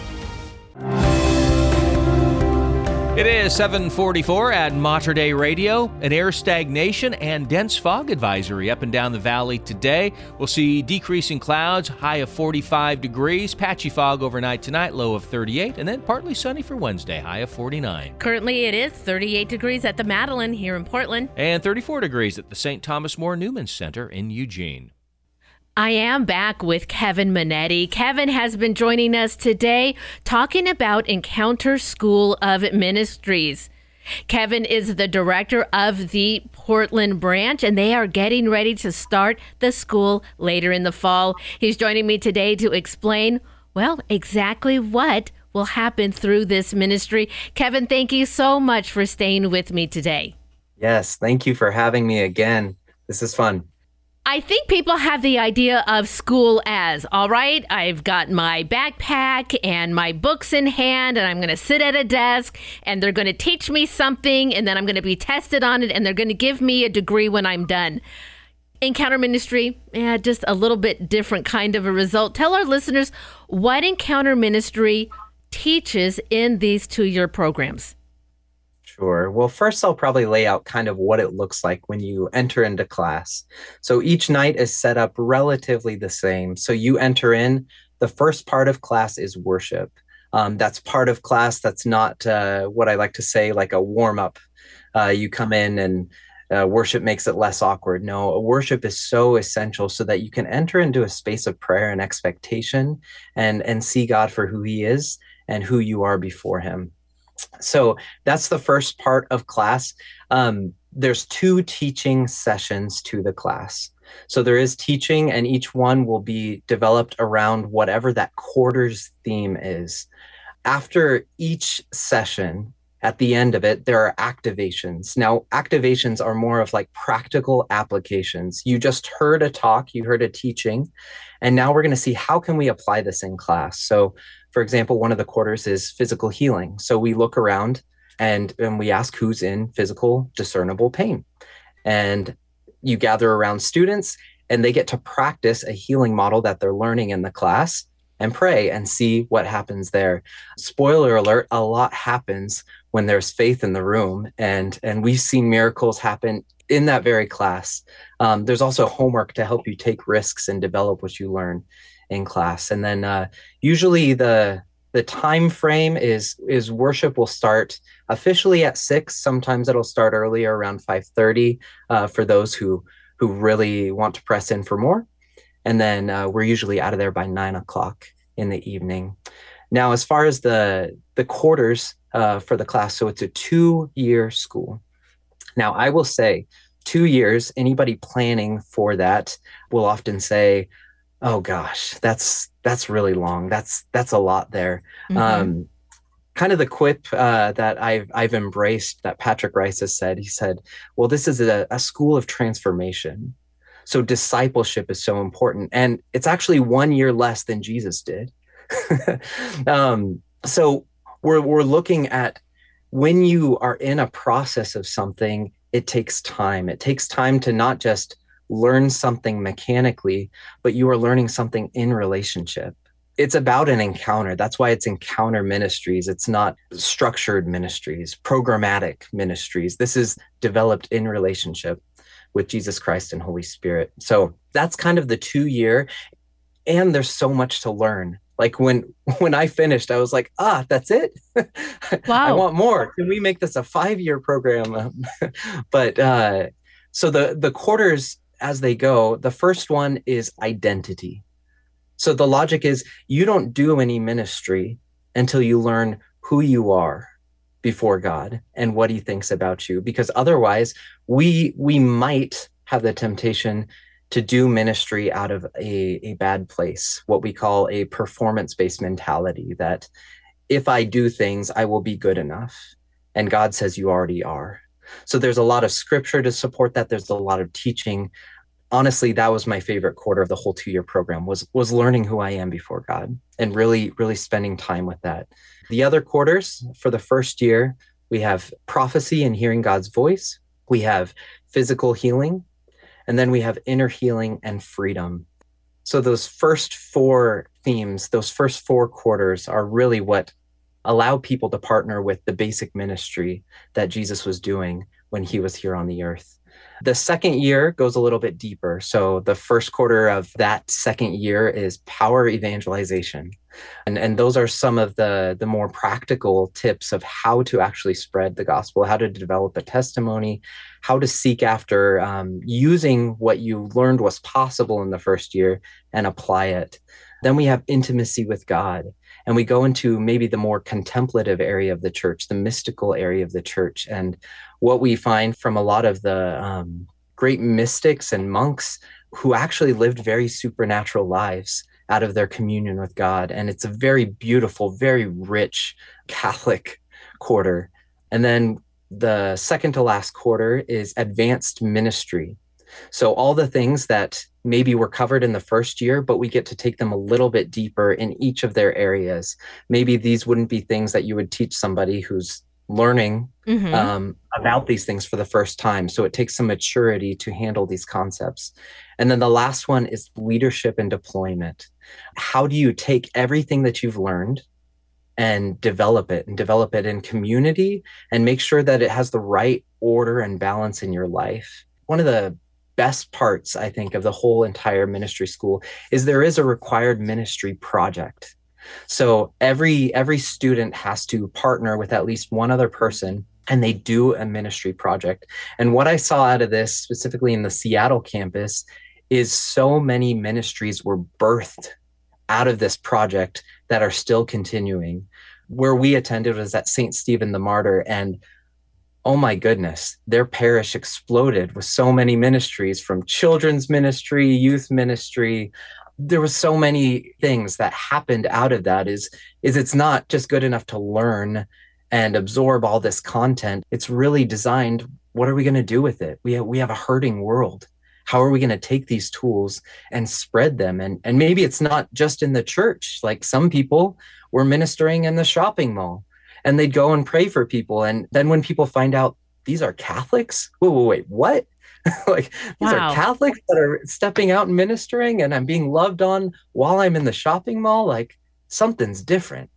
It is 744 at Mater Dei Radio. An air stagnation and dense fog advisory up and down the valley today. We'll see decreasing clouds, high of 45 degrees, patchy fog overnight tonight, low of 38, and then partly sunny for Wednesday, high of 49. Currently, it is 38 degrees at the Madeleine here in Portland. And 34 degrees at the St. Thomas More Newman Center in Eugene. I am back with Kevin Manetti. Kevin has been joining us today talking about Encounter School of Ministries. Kevin is the director of the Portland branch, and they are getting ready to start the school later in the fall. He's joining me today to explain, well, exactly what will happen through this ministry. Kevin, thank you so much for staying with me today. Yes, thank you for having me again. This is fun. I think people have the idea of school as all right, I've got my backpack and my books in hand, and I'm going to sit at a desk, and they're going to teach me something, and then I'm going to be tested on it, and they're going to give me a degree when I'm done. Encounter Ministry, yeah, just a little bit different kind of a result. Tell our listeners what Encounter Ministry teaches in these two year programs. Sure. Well, first, I'll probably lay out kind of what it looks like when you enter into class. So each night is set up relatively the same. So you enter in, the first part of class is worship. Um, that's part of class. That's not uh, what I like to say, like a warm up. Uh, you come in and uh, worship makes it less awkward. No, worship is so essential so that you can enter into a space of prayer and expectation and and see God for who He is and who you are before Him so that's the first part of class. Um, there's two teaching sessions to the class. So there is teaching, and each one will be developed around whatever that quarter's theme is. After each session, at the end of it, there are activations. Now, activations are more of like practical applications. You just heard a talk, you heard a teaching, and now we're going to see how can we apply this in class. So for example, one of the quarters is physical healing. So we look around and, and we ask who's in physical discernible pain. And you gather around students and they get to practice a healing model that they're learning in the class and pray and see what happens there. Spoiler alert, a lot happens when there's faith in the room and and we've seen miracles happen in that very class. Um, there's also homework to help you take risks and develop what you learn in class. And then uh, usually the the time frame is is worship will start officially at six. Sometimes it'll start earlier around 5.30 uh, for those who who really want to press in for more. And then uh, we're usually out of there by nine o'clock in the evening. Now as far as the the quarters uh, for the class so it's a two year school. Now i will say two years anybody planning for that will often say oh gosh, that's that's really long. That's that's a lot there. Mm-hmm. Um, kind of the quip uh, that I've I've embraced that Patrick Reis has said. He said, "Well, this is a, a school of transformation." So discipleship is so important, and it's actually one year less than Jesus did. um, so we're we're looking at when you are in a process of something, it takes time. It takes time to not just learn something mechanically, but you are learning something in relationship. It's about an encounter. That's why it's encounter ministries. It's not structured ministries, programmatic ministries. This is developed in relationship with Jesus Christ and Holy Spirit. So that's kind of the two year. And there's so much to learn like when when i finished i was like ah that's it wow. i want more can we make this a five year program but uh so the the quarters as they go. The first one is identity. So the logic is you don't do any ministry until you learn who you are before God and what he thinks about you because otherwise we we might have the temptation to do ministry out of a, a bad place, what we call a performance based mentality that if I do things, I will be good enough. And God says you already are. So there's a lot of scripture to support that. There's a lot of teaching. Honestly, that was my favorite quarter of the whole two year program was was learning who I am before God and really, really spending time with that. The other quarters for the first year, we have prophecy and hearing God's voice. We have physical healing, and then we have inner healing and freedom. So those first four themes, those first four quarters are really what allow people to partner with the basic ministry that Jesus was doing when he was here on the earth. The second year goes a little bit deeper. So the first quarter of that second year is power evangelization. And, and those are some of the, the more practical tips of how to actually spread the gospel, how to develop a testimony, how to seek after um, using what you learned was possible in the first year and apply it. Then we have intimacy with God. And we go into maybe the more contemplative area of the church, the mystical area of the church. And what we find from a lot of the um, great mystics and monks who actually lived very supernatural lives out of their communion with God. And it's a very beautiful, very rich Catholic quarter. And then the second to last quarter is advanced ministry. So, all the things that maybe were covered in the first year, but we get to take them a little bit deeper in each of their areas. Maybe these wouldn't be things that you would teach somebody who's learning mm-hmm. um, about these things for the first time. So, it takes some maturity to handle these concepts. And then the last one is leadership and deployment. How do you take everything that you've learned and develop it and develop it in community and make sure that it has the right order and balance in your life? One of the best parts, I think, of the whole entire ministry school is there is a required ministry project. So every every student has to partner with at least one other person and they do a ministry project. And what I saw out of this specifically in the Seattle campus is so many ministries were birthed out of this project that are still continuing. Where we attended was at St. Stephen the Martyr and oh my goodness, their parish exploded with so many ministries from children's ministry, youth ministry. There was so many things that happened out of that is is it's not just good enough to learn and absorb all this content. It's really designed what are we going to do with it? We have, we have a hurting world. How are we going to take these tools and spread them? And and maybe it's not just in the church. Like some people were ministering in the shopping mall and they'd go and pray for people. And then when people find out these are Catholics, wait, wait, wait, what? like these wow. are Catholics that are stepping out and ministering, and I'm being loved on while I'm in the shopping mall. Like something's different.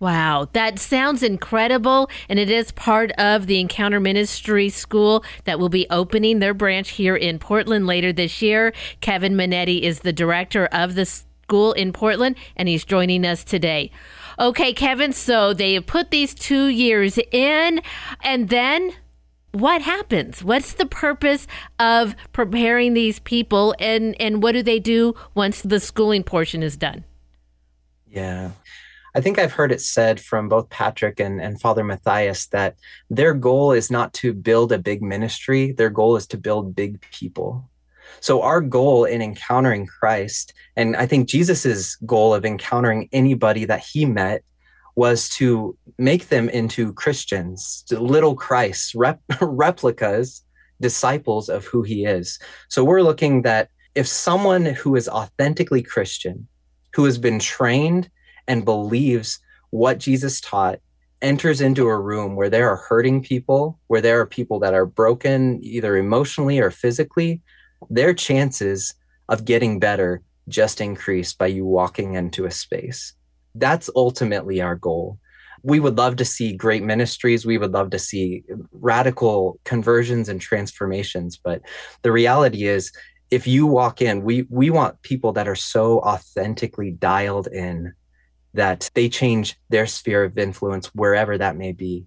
Wow, that sounds incredible. And it is part of the Encounter Ministry School that will be opening their branch here in Portland later this year. Kevin Manetti is the director of the school in Portland, and he's joining us today. Okay, Kevin, so they put these two years in, and then what happens? What's the purpose of preparing these people, and, and what do they do once the schooling portion is done? Yeah. I think I've heard it said from both Patrick and, and Father Mathias that their goal is not to build a big ministry, their goal is to build big people. So our goal in encountering Christ, and I think Jesus's goal of encountering anybody that he met was to make them into Christians, little Christs, rep- replicas, disciples of who he is. So we're looking that if someone who is authentically Christian, who has been trained and believes what Jesus taught, enters into a room where there are hurting people, where there are people that are broken either emotionally or physically, their chances of getting better just increase by you walking into a space. That's ultimately our goal. We would love to see great ministries. We would love to see radical conversions and transformations. But the reality is, if you walk in, we, we want people that are so authentically dialed in that they change their sphere of influence wherever that may be.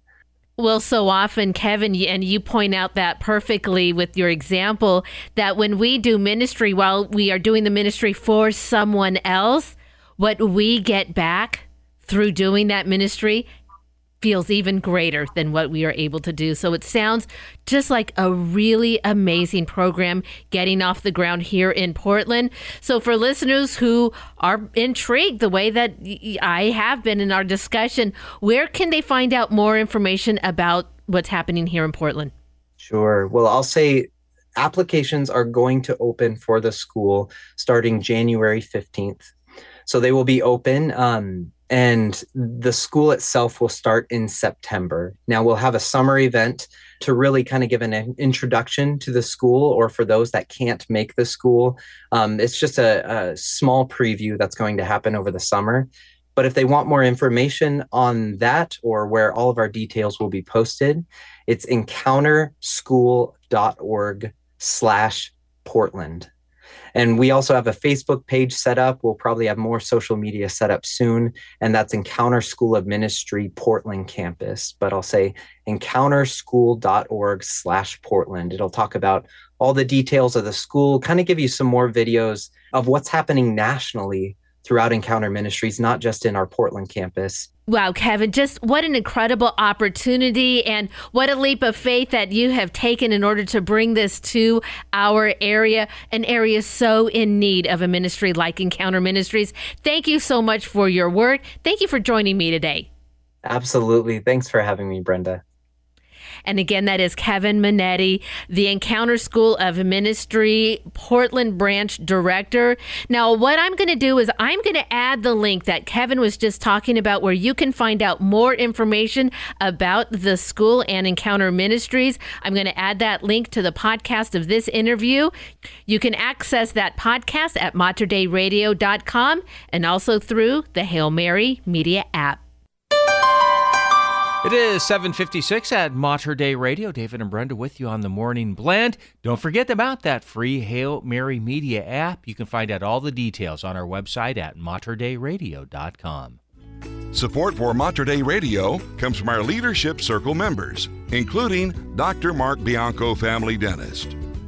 Well, so often, Kevin, and you point out that perfectly with your example that when we do ministry, while we are doing the ministry for someone else, what we get back through doing that ministry feels even greater than what we are able to do. So it sounds just like a really amazing program getting off the ground here in Portland. So for listeners who are intrigued the way that I have been in our discussion, where can they find out more information about what's happening here in Portland? Sure. Well, I'll say applications are going to open for the school starting January 15th. So they will be open. Um, and the school itself will start in September. Now, we'll have a summer event to really kind of give an introduction to the school, or for those that can't make the school, um, it's just a, a small preview that's going to happen over the summer. But if they want more information on that or where all of our details will be posted, it's encounterschool.org slash Portland. And we also have a Facebook page set up. We'll probably have more social media set up soon. And that's Encounter School of Ministry Portland campus. But I'll say encounterschool.org slash Portland. It'll talk about all the details of the school, kind of give you some more videos of what's happening nationally throughout Encounter Ministries, not just in our Portland campus. Wow, Kevin, just what an incredible opportunity and what a leap of faith that you have taken in order to bring this to our area, an area so in need of a ministry like Encounter Ministries. Thank you so much for your work. Thank you for joining me today. Absolutely. Thanks for having me, Brenda. And again, that is Kevin Manetti, the Encounter School of Ministry Portland branch director. Now, what I'm going to do is I'm going to add the link that Kevin was just talking about where you can find out more information about the school and Encounter Ministries. I'm going to add that link to the podcast of this interview. You can access that podcast at materdeiradio.com and also through the Hail Mary Media app. It is 756 at Mater Dei Radio. David and Brenda with you on the Morning Blend. Don't forget about that free Hail Mary Media app. You can find out all the details on our website at materdeiradio.com. Support for Mater Dei Radio comes from our Leadership Circle members, including Dr. Mark Bianco, family dentist.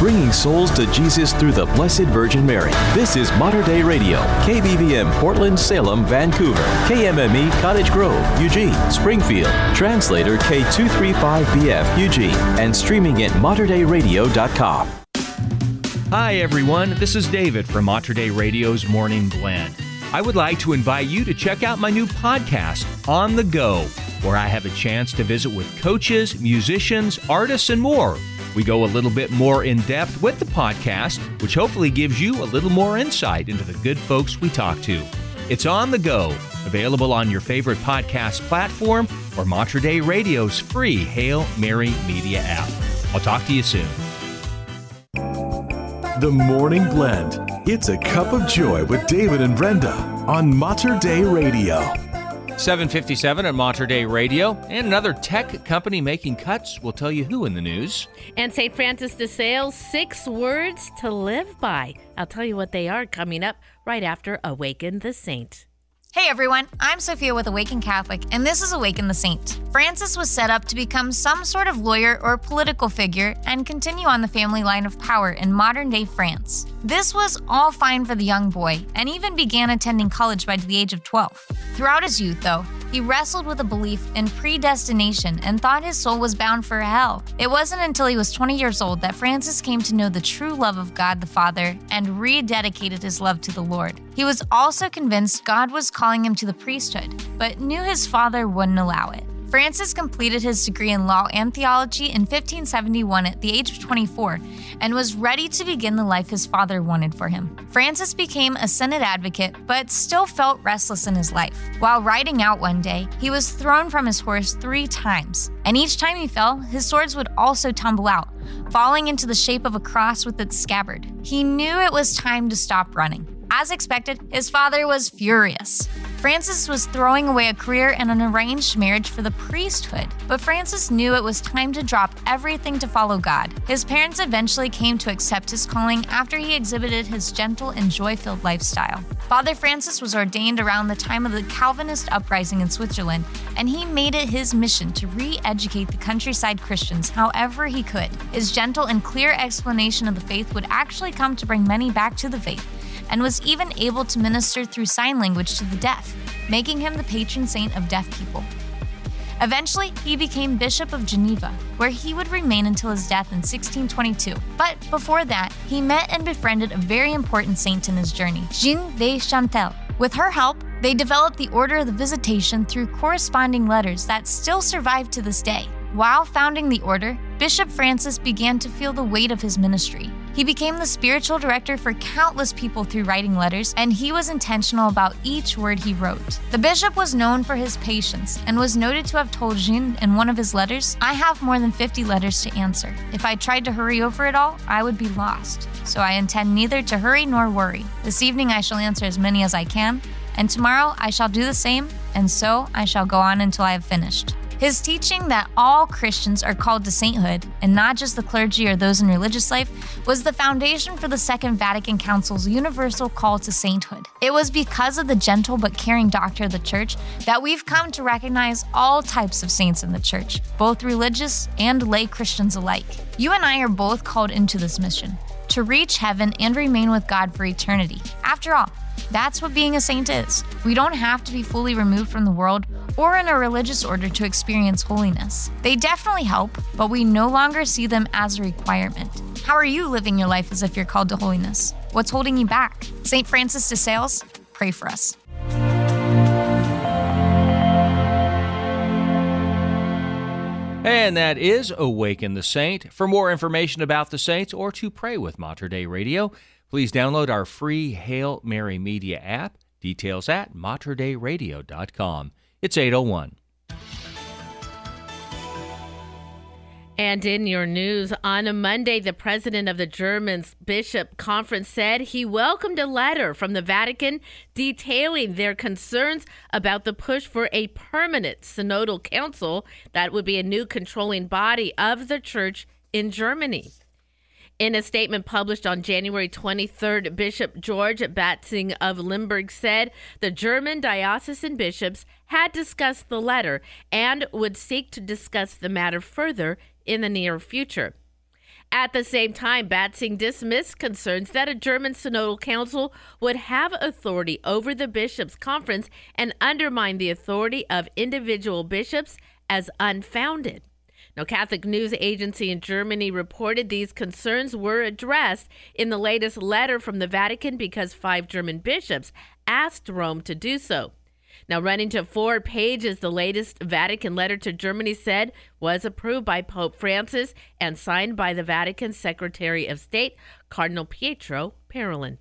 Bringing souls to Jesus through the Blessed Virgin Mary. This is Mater Dei Radio, KBVM Portland, Salem, Vancouver, KMME Cottage Grove, Eugene, Springfield, translator K235BF Eugene, and streaming at materdeiradio.com. Hi, everyone. This is David from Mater Dei Radio's Morning Blend. I would like to invite you to check out my new podcast, On the Go, where I have a chance to visit with coaches, musicians, artists, and more. We go a little bit more in depth with the podcast, which hopefully gives you a little more insight into the good folks we talk to. It's On the Go, available on your favorite podcast platform or Mater Dei Radio's free Hail Mary Media app. I'll talk to you soon. The Morning Blend. It's a cup of joy with David and Brenda on Mater Dei Radio. 757 at Mater Dei Radio, and another tech company making cuts. We'll tell you who in the news. And St. Francis de Sales, six words to live by. I'll tell you what they are coming up right after Awaken the Saint. Hey everyone, I'm Sophia with Awaken Catholic, and this is Awaken the Saint. Francis was set up to become some sort of lawyer or political figure and continue on the family line of power in modern day France. This was all fine for the young boy, and even began attending college by the age of 12. Throughout his youth, though, he wrestled with a belief in predestination and thought his soul was bound for hell. It wasn't until he was 20 years old that Francis came to know the true love of God the Father and rededicated his love to the Lord. He was also convinced God was calling him to the priesthood, but knew his father wouldn't allow it. Francis completed his degree in law and theology in 1571 at the age of 24 and was ready to begin the life his father wanted for him. Francis became a Senate advocate, but still felt restless in his life. While riding out one day, he was thrown from his horse three times, and each time he fell, his swords would also tumble out, falling into the shape of a cross with its scabbard. He knew it was time to stop running. As expected, his father was furious. Francis was throwing away a career and an arranged marriage for the priesthood, but Francis knew it was time to drop everything to follow God. His parents eventually came to accept his calling after he exhibited his gentle and joy filled lifestyle. Father Francis was ordained around the time of the Calvinist uprising in Switzerland, and he made it his mission to re educate the countryside Christians however he could. His gentle and clear explanation of the faith would actually come to bring many back to the faith and was even able to minister through sign language to the deaf, making him the patron saint of deaf people. Eventually, he became Bishop of Geneva, where he would remain until his death in 1622. But before that, he met and befriended a very important saint in his journey, Jeanne de Chantal. With her help, they developed the Order of the Visitation through corresponding letters that still survive to this day. While founding the order, Bishop Francis began to feel the weight of his ministry. He became the spiritual director for countless people through writing letters, and he was intentional about each word he wrote. The bishop was known for his patience and was noted to have told Jeanne in one of his letters, I have more than 50 letters to answer. If I tried to hurry over it all, I would be lost. So I intend neither to hurry nor worry. This evening I shall answer as many as I can, and tomorrow I shall do the same, and so I shall go on until I have finished. His teaching that all Christians are called to sainthood, and not just the clergy or those in religious life, was the foundation for the Second Vatican Council's universal call to sainthood. It was because of the gentle but caring doctor of the church that we've come to recognize all types of saints in the church, both religious and lay Christians alike. You and I are both called into this mission to reach heaven and remain with God for eternity. After all, that's what being a saint is. We don't have to be fully removed from the world or in a religious order to experience holiness. They definitely help, but we no longer see them as a requirement. How are you living your life as if you're called to holiness? What's holding you back? St. Francis de Sales, pray for us. And that is Awaken the Saint. For more information about the saints or to pray with Mater Dei Radio, please download our free Hail Mary Media app. Details at materdeiradio.com. It's 801. And in your news, on a Monday, the president of the German Bishop Conference said he welcomed a letter from the Vatican detailing their concerns about the push for a permanent synodal council that would be a new controlling body of the church in Germany. In a statement published on January 23rd, Bishop George Batzing of Limburg said the German diocesan bishops had discussed the letter and would seek to discuss the matter further in the near future. At the same time, Batzing dismissed concerns that a German synodal council would have authority over the bishops' conference and undermine the authority of individual bishops as unfounded. Now, Catholic News Agency in Germany reported these concerns were addressed in the latest letter from the Vatican because five German bishops asked Rome to do so. Now, running to four pages, the latest Vatican letter to Germany said was approved by Pope Francis and signed by the Vatican Secretary of State, Cardinal Pietro Parolin.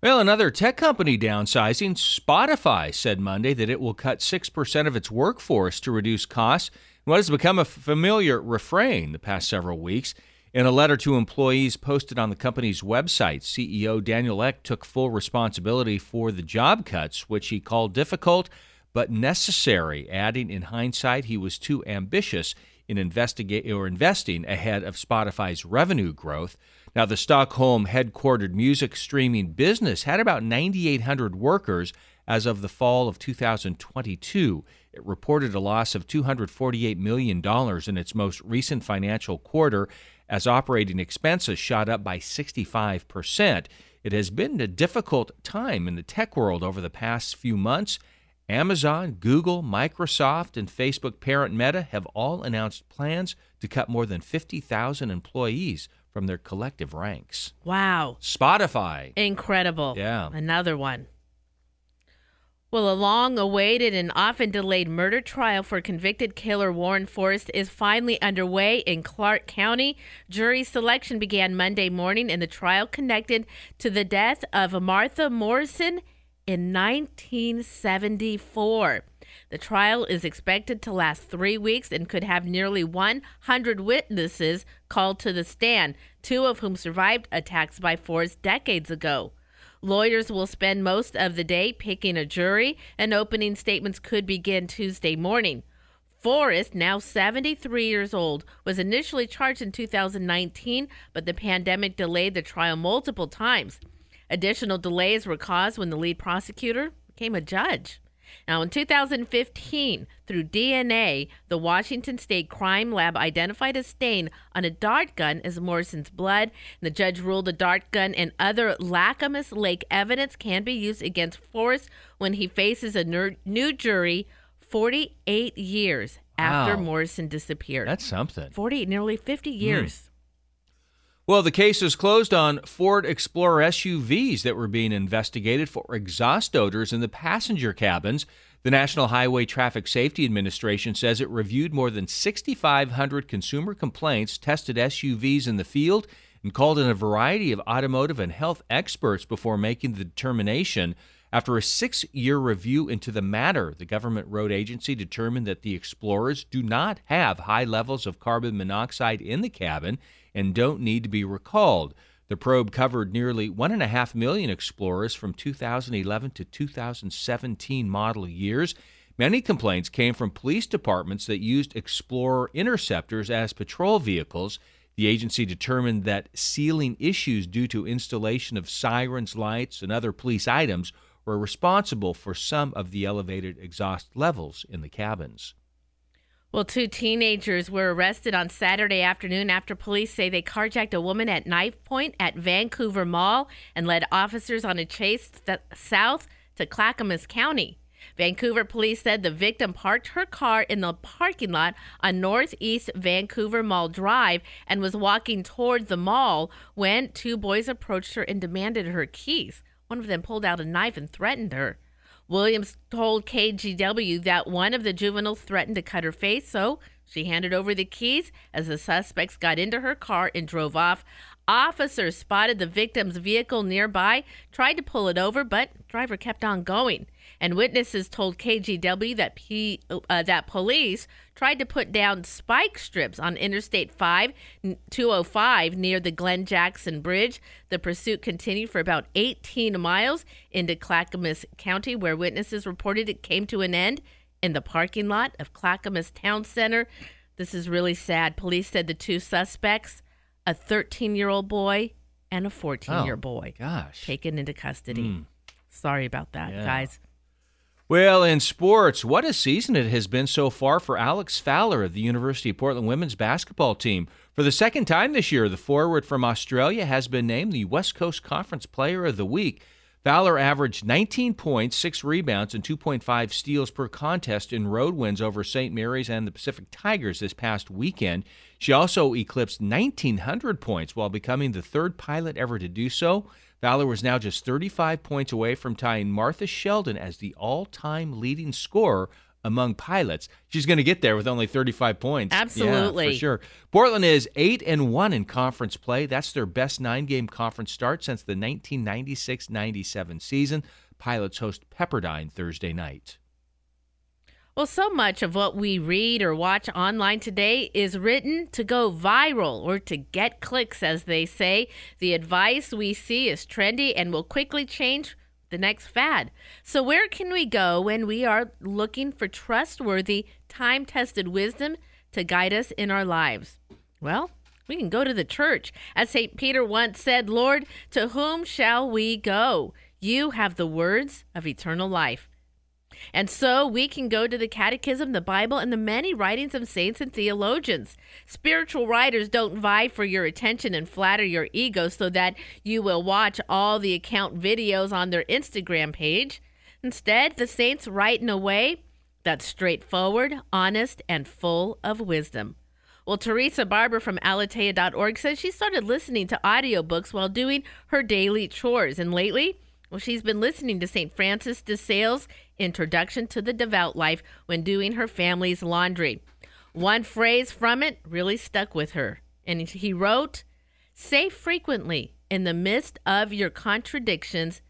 Well, another tech company downsizing, Spotify, said Monday that it will cut 6% of its workforce to reduce costs what has become a familiar refrain the past several weeks. In a letter to employees posted on the company's website, CEO Daniel Ek took full responsibility for the job cuts, which he called difficult but necessary, adding in hindsight he was too ambitious in investigate or investing ahead of Spotify's revenue growth. Now, the Stockholm headquartered music streaming business had about 9,800 workers as of the fall of 2022. It reported a loss of $248 million in its most recent financial quarter as operating expenses shot up by 65%. It has been a difficult time in the tech world over the past few months. Amazon, Google, Microsoft, and Facebook parent Meta have all announced plans to cut more than 50,000 employees from their collective ranks. Wow. Spotify. Incredible. Yeah. Another one. Well, a long awaited and often delayed murder trial for convicted killer Warren Forrest is finally underway in Clark County. Jury selection began Monday morning in the trial connected to the death of Martha Morrison in 1974. The trial is expected to last three weeks and could have nearly 100 witnesses called to the stand, two of whom survived attacks by Forrest decades ago. Lawyers will spend most of the day picking a jury, and opening statements could begin Tuesday morning. Forrest, now 73 years old, was initially charged in 2019, but the pandemic delayed the trial multiple times. Additional delays were caused when the lead prosecutor became a judge. Now, in 2015, through DNA, the Washington State Crime Lab identified a stain on a dart gun as Morrison's blood. The judge ruled the dart gun and other Lacamas Lake evidence can be used against Forrest when he faces a new jury 48 years after Wow. Morrison disappeared. That's something. 40, nearly 50 years. Hmm. Well, the case is closed on Ford Explorer SUVs that were being investigated for exhaust odors in the passenger cabins. The National Highway Traffic Safety Administration says it reviewed more than 6,500 consumer complaints, tested SUVs in the field, and called in a variety of automotive and health experts before making the determination. After a six year review into the matter, the government road agency determined that the Explorers do not have high levels of carbon monoxide in the cabin and don't need to be recalled. The probe covered nearly 1.5 million Explorers from 2011 to 2017 model years. Many complaints came from police departments that used Explorer interceptors as patrol vehicles. The agency determined that sealing issues due to installation of sirens, lights, and other police items were responsible for some of the elevated exhaust levels in the cabins. Well, two teenagers were arrested on Saturday afternoon after police say they carjacked a woman at knife point at Vancouver Mall and led officers on a chase th- south to Clackamas County. Vancouver police said the victim parked her car in the parking lot on Northeast Vancouver Mall Drive and was walking toward the mall when two boys approached her and demanded her keys. One of them pulled out a knife and threatened her. Williams told KGW that one of the juveniles threatened to cut her face, so she handed over the keys as the suspects got into her car and drove off. Officers spotted the victim's vehicle nearby, tried to pull it over, but driver kept on going. And witnesses told KGW that P, uh, that police tried to put down spike strips on Interstate 5 205 near the Glenn Jackson Bridge. The pursuit continued for about 18 miles into Clackamas County, where witnesses reported it came to an end in the parking lot of Clackamas Town Center. This is really sad. Police said the two suspects, a 13 year old boy and a 14 year Oh, boy, gosh. taken into custody. Mm. Sorry about that, Yeah. guys. Well, in sports, what a season it has been so far for Alex Fowler of the University of Portland women's basketball team. For the second time this year, the forward from Australia has been named the West Coast Conference Player of the Week. Fowler averaged 19 points, 6 rebounds, and 2.5 steals per contest in road wins over St. Mary's and the Pacific Tigers this past weekend. She also eclipsed 1,900 points while becoming the third pilot ever to do so. Fowler was now just 35 points away from tying Martha Sheldon as the all time leading scorer among pilots. She's going to get there with only 35 points. Yeah, Absolutely. for sure. Portland is 8 and 1 in conference play. That's their best nine game conference start since the 1996 97 season. Pilots host Pepperdine Thursday night. Well, so much of what we read or watch online today is written to go viral or to get clicks, as they say. The advice we see is trendy and will quickly change the next fad. So, where can we go when we are looking for trustworthy, time tested wisdom to guide us in our lives? Well, we can go to the church. As St. Peter once said, Lord, to whom shall we go? You have the words of eternal life. And so we can go to the Catechism, the Bible, and the many writings of saints and theologians. Spiritual writers don't vie for your attention and flatter your ego so that you will watch all the account videos on their Instagram page. Instead, the saints write in a way that's straightforward, honest, and full of wisdom. Well, Teresa Barber from Aleteia.org says she started listening to audiobooks while doing her daily chores. And lately, well, she's been listening to St. Francis de Sales' Introduction to the Devout Life when doing her family's laundry. One phrase from it really stuck with her. And he wrote, Say frequently, in the midst of your contradictions,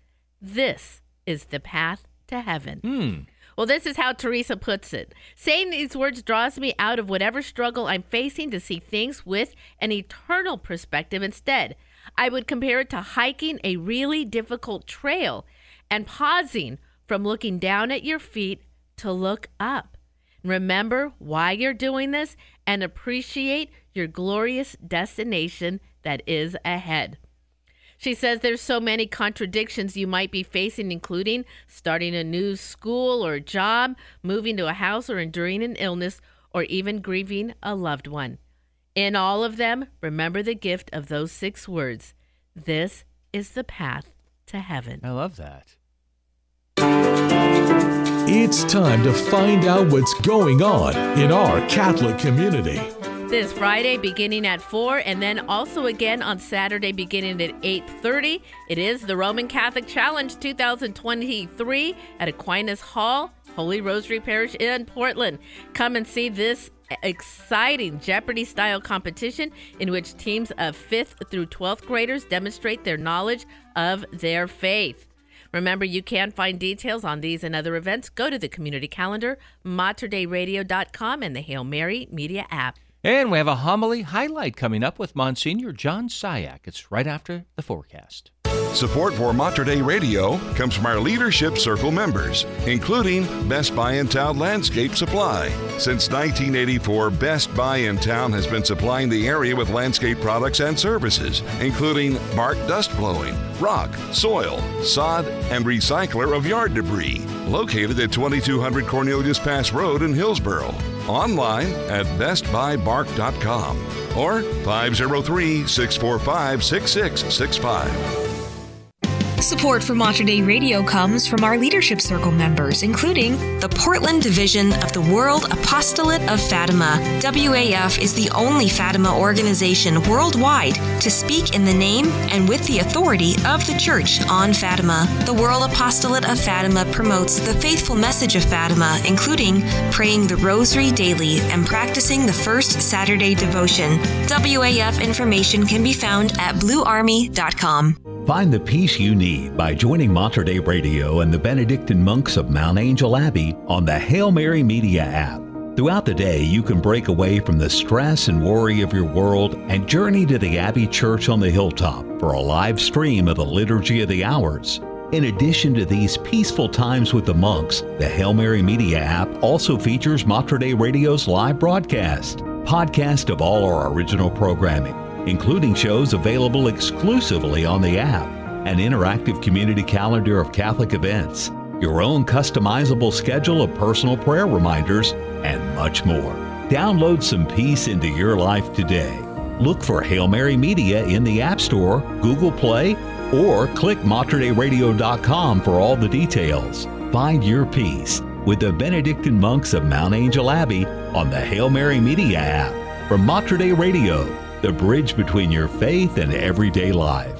this is the path to heaven. Hmm. Well, this is how Teresa puts it. Saying these words draws me out of whatever struggle I'm facing to see things with an eternal perspective instead. I would compare it to hiking a really difficult trail and pausing from looking down at your feet to look up. Remember why you're doing this and appreciate your glorious destination that is ahead. She says there's so many contradictions you might be facing, including starting a new school or job, moving to a house, or enduring an illness, or even grieving a loved one. In all of them, remember the gift of those six words This is the path to heaven. I love that. It's time to find out what's going on in our Catholic community. This Friday beginning at 4 and then also again on Saturday beginning at 8:30. It is the Roman Catholic Challenge 2023 at Aquinas Hall, Holy Rosary Parish in Portland. Come and see this exciting Jeopardy style competition in which teams of 5th through 12th graders demonstrate their knowledge of their faith. Remember, you can find details on these and other events. Go to the community calendar, materdeiradio.com, and the Hail Mary Media app. And we have a homily highlight coming up with Monsignor John Cihak. It's right after the forecast. Support for Mater Dei Radio comes from our Leadership Circle members, including Best Buy in Town Landscape Supply. Since 1984, Best Buy in Town has been supplying the area with landscape products and services, including bark dust blowing, rock, soil, sod, and recycler of yard debris. Located at 2200 Cornelius Pass Road in Hillsboro. Online at bestbuybark.com or 503 645 6665. Support for Mater Dei Radio comes from our Leadership Circle members, including the Portland Division of the World Apostolate of Fatima. WAF is the only Fatima organization worldwide to speak in the name and with the authority of the Church on Fatima. The World Apostolate of Fatima promotes the faithful message of Fatima, including praying the Rosary daily and practicing the First Saturday devotion. WAF information can be found at bluearmy.com. Find the peace you need by joining Mater Dei Radio and the Benedictine monks of Mount Angel Abbey on the Hail Mary Media app. Throughout the day, you can break away from the stress and worry of your world and journey to the Abbey Church on the hilltop for a live stream of the Liturgy of the Hours. In addition to these peaceful times with the monks, the Hail Mary Media app also features Mater Dei Radio's live broadcast, podcast of all our original programming, including shows available exclusively on the app, an interactive community calendar of Catholic events, your own customizable schedule of personal prayer reminders, and much more. Download some peace into your life today. Look for Hail Mary Media in the App Store, Google Play, or click materdeiradio.com for all the details. Find your peace with the Benedictine monks of Mount Angel Abbey on the Hail Mary Media app. From Mater Radio, the bridge between your faith and everyday life.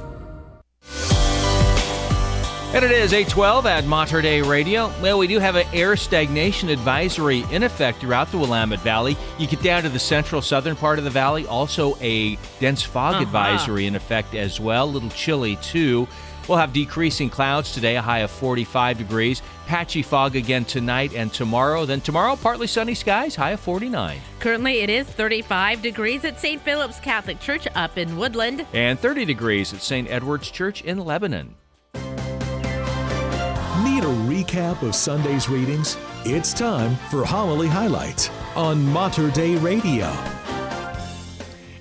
And it is 812 at Mater Dei Radio. Well, we do have an air stagnation advisory in effect throughout the Willamette Valley. You get down to the central southern part of the valley, also a dense fog Uh-huh. advisory in effect as well. A little chilly too. We'll have decreasing clouds today, a high of 45 degrees. Patchy fog again tonight and tomorrow. Then tomorrow, partly sunny skies, high of 49. Currently, it is 35 degrees at St. Philip's Catholic Church up in Woodland. And 30 degrees at St. Edward's Church in Lebanon. Need a recap of Sunday's readings? It's time for Homily Highlights on Mater Dei Radio.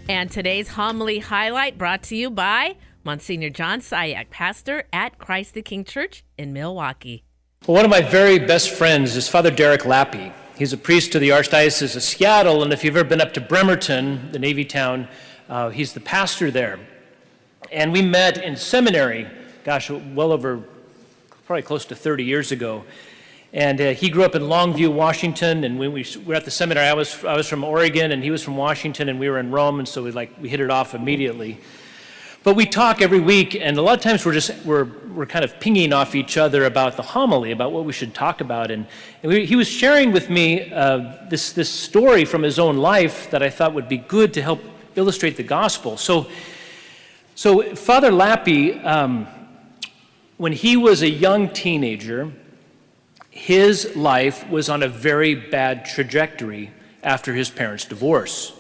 And today's homily highlight brought to you by Monsignor John Cihak, pastor at Christ the King Church in Milwaukie. Well, one of my very best friends is Father Derek Lappe. He's a priest to the Archdiocese of Seattle, and if you've ever been up to Bremerton, the Navy town, uh, he's the pastor there. And we met in seminary, gosh, well over probably close to 30 years ago. And uh, he grew up in Longview, Washington, and when we were at the seminary, I was, I was from Oregon, and he was from Washington, and we were in Rome, and so we, like, we hit it off immediately. But we talk every week, and a lot of times we're just we're, we're kind of pinging off each other about the homily, about what we should talk about. And, and we, he was sharing with me uh, this this story from his own life that I thought would be good to help illustrate the gospel. So, so Father Lappe, um, when he was a young teenager, his life was on a very bad trajectory after his parents' divorce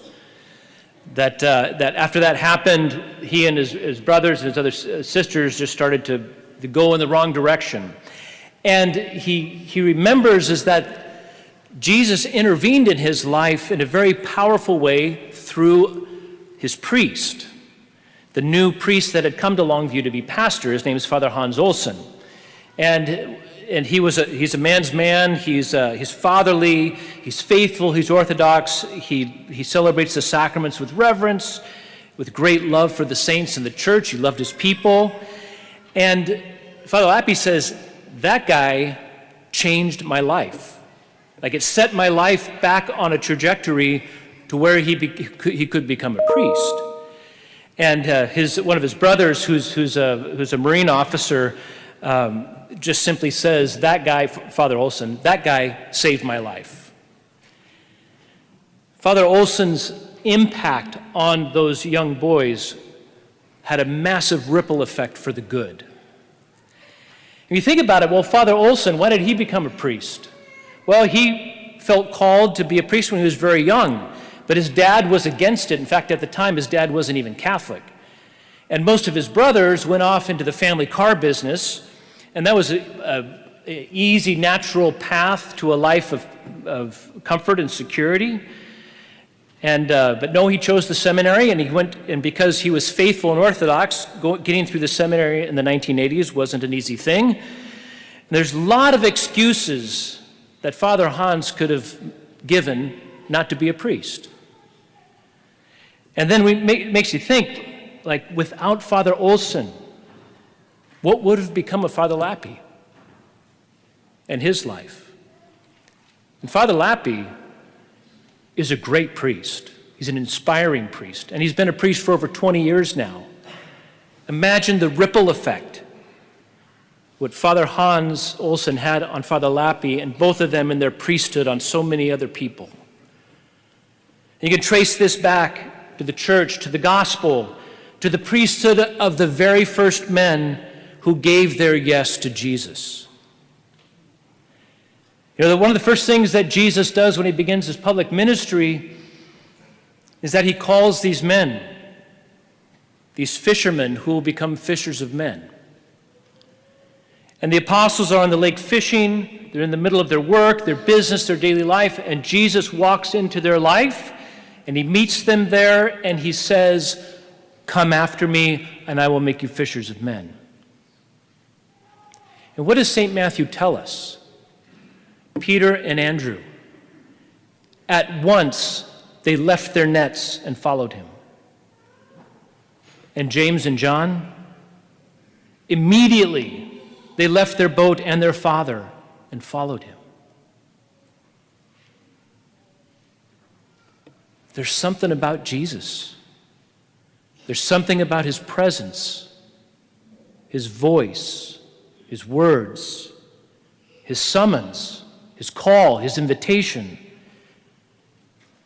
that, uh, that after that happened, he and his, his brothers and his other sisters just started to, to go in the wrong direction. And he, he remembers is that Jesus intervened in his life in a very powerful way through his priest, the new priest that had come to Longview to be pastor. His name is Father Hans Olsen. And and he was a, he's a man's man. He's, uh, he's fatherly. He's faithful. He's orthodox. He, he celebrates the sacraments with reverence, with great love for the saints and the church. He loved his people. And Father Lappe says, that guy changed my life. Like it set my life back on a trajectory to where he, be, he could become a priest. And uh, his, one of his brothers, who's, who's, a, who's a Marine officer, um, just simply says, That guy, Father Olson, that guy saved my life. Father Olson's impact on those young boys had a massive ripple effect for the good. If you think about it, well, Father Olson, why did he become a priest? Well, he felt called to be a priest when he was very young, but his dad was against it. In fact, at the time, his dad wasn't even Catholic. And most of his brothers went off into the family car business, and that was an easy, natural path to a life of, of comfort and security. And, uh, but no, he chose the seminary, and he went, and because he was faithful and orthodox, go, getting through the seminary in the 1980s wasn't an easy thing. And there's a lot of excuses that Father Hans could have given not to be a priest. And then it makes you think, like, without Father Olson, what would have become of Father Lappe and his life? And Father Lappe is a great priest. He's an inspiring priest, and he's been a priest for over 20 years now. Imagine the ripple effect what Father Hans Olson had on Father Lappe, and both of them in their priesthood on so many other people. And you can trace this back to the church, to the gospel, to the priesthood of the very first men who gave their yes to Jesus. You know, one of the first things that Jesus does when he begins his public ministry is that he calls these men, these fishermen who will become fishers of men. And the apostles are on the lake fishing. They're in the middle of their work, their business, their daily life, and Jesus walks into their life and he meets them there and he says, Come after me, and I will make you fishers of men. And what does St. Matthew tell us? Peter and Andrew. At once, they left their nets and followed him. And James and John, immediately, they left their boat and their father and followed him. There's something about Jesus. There's something about his presence, his voice, his words, his summons his call, his invitation,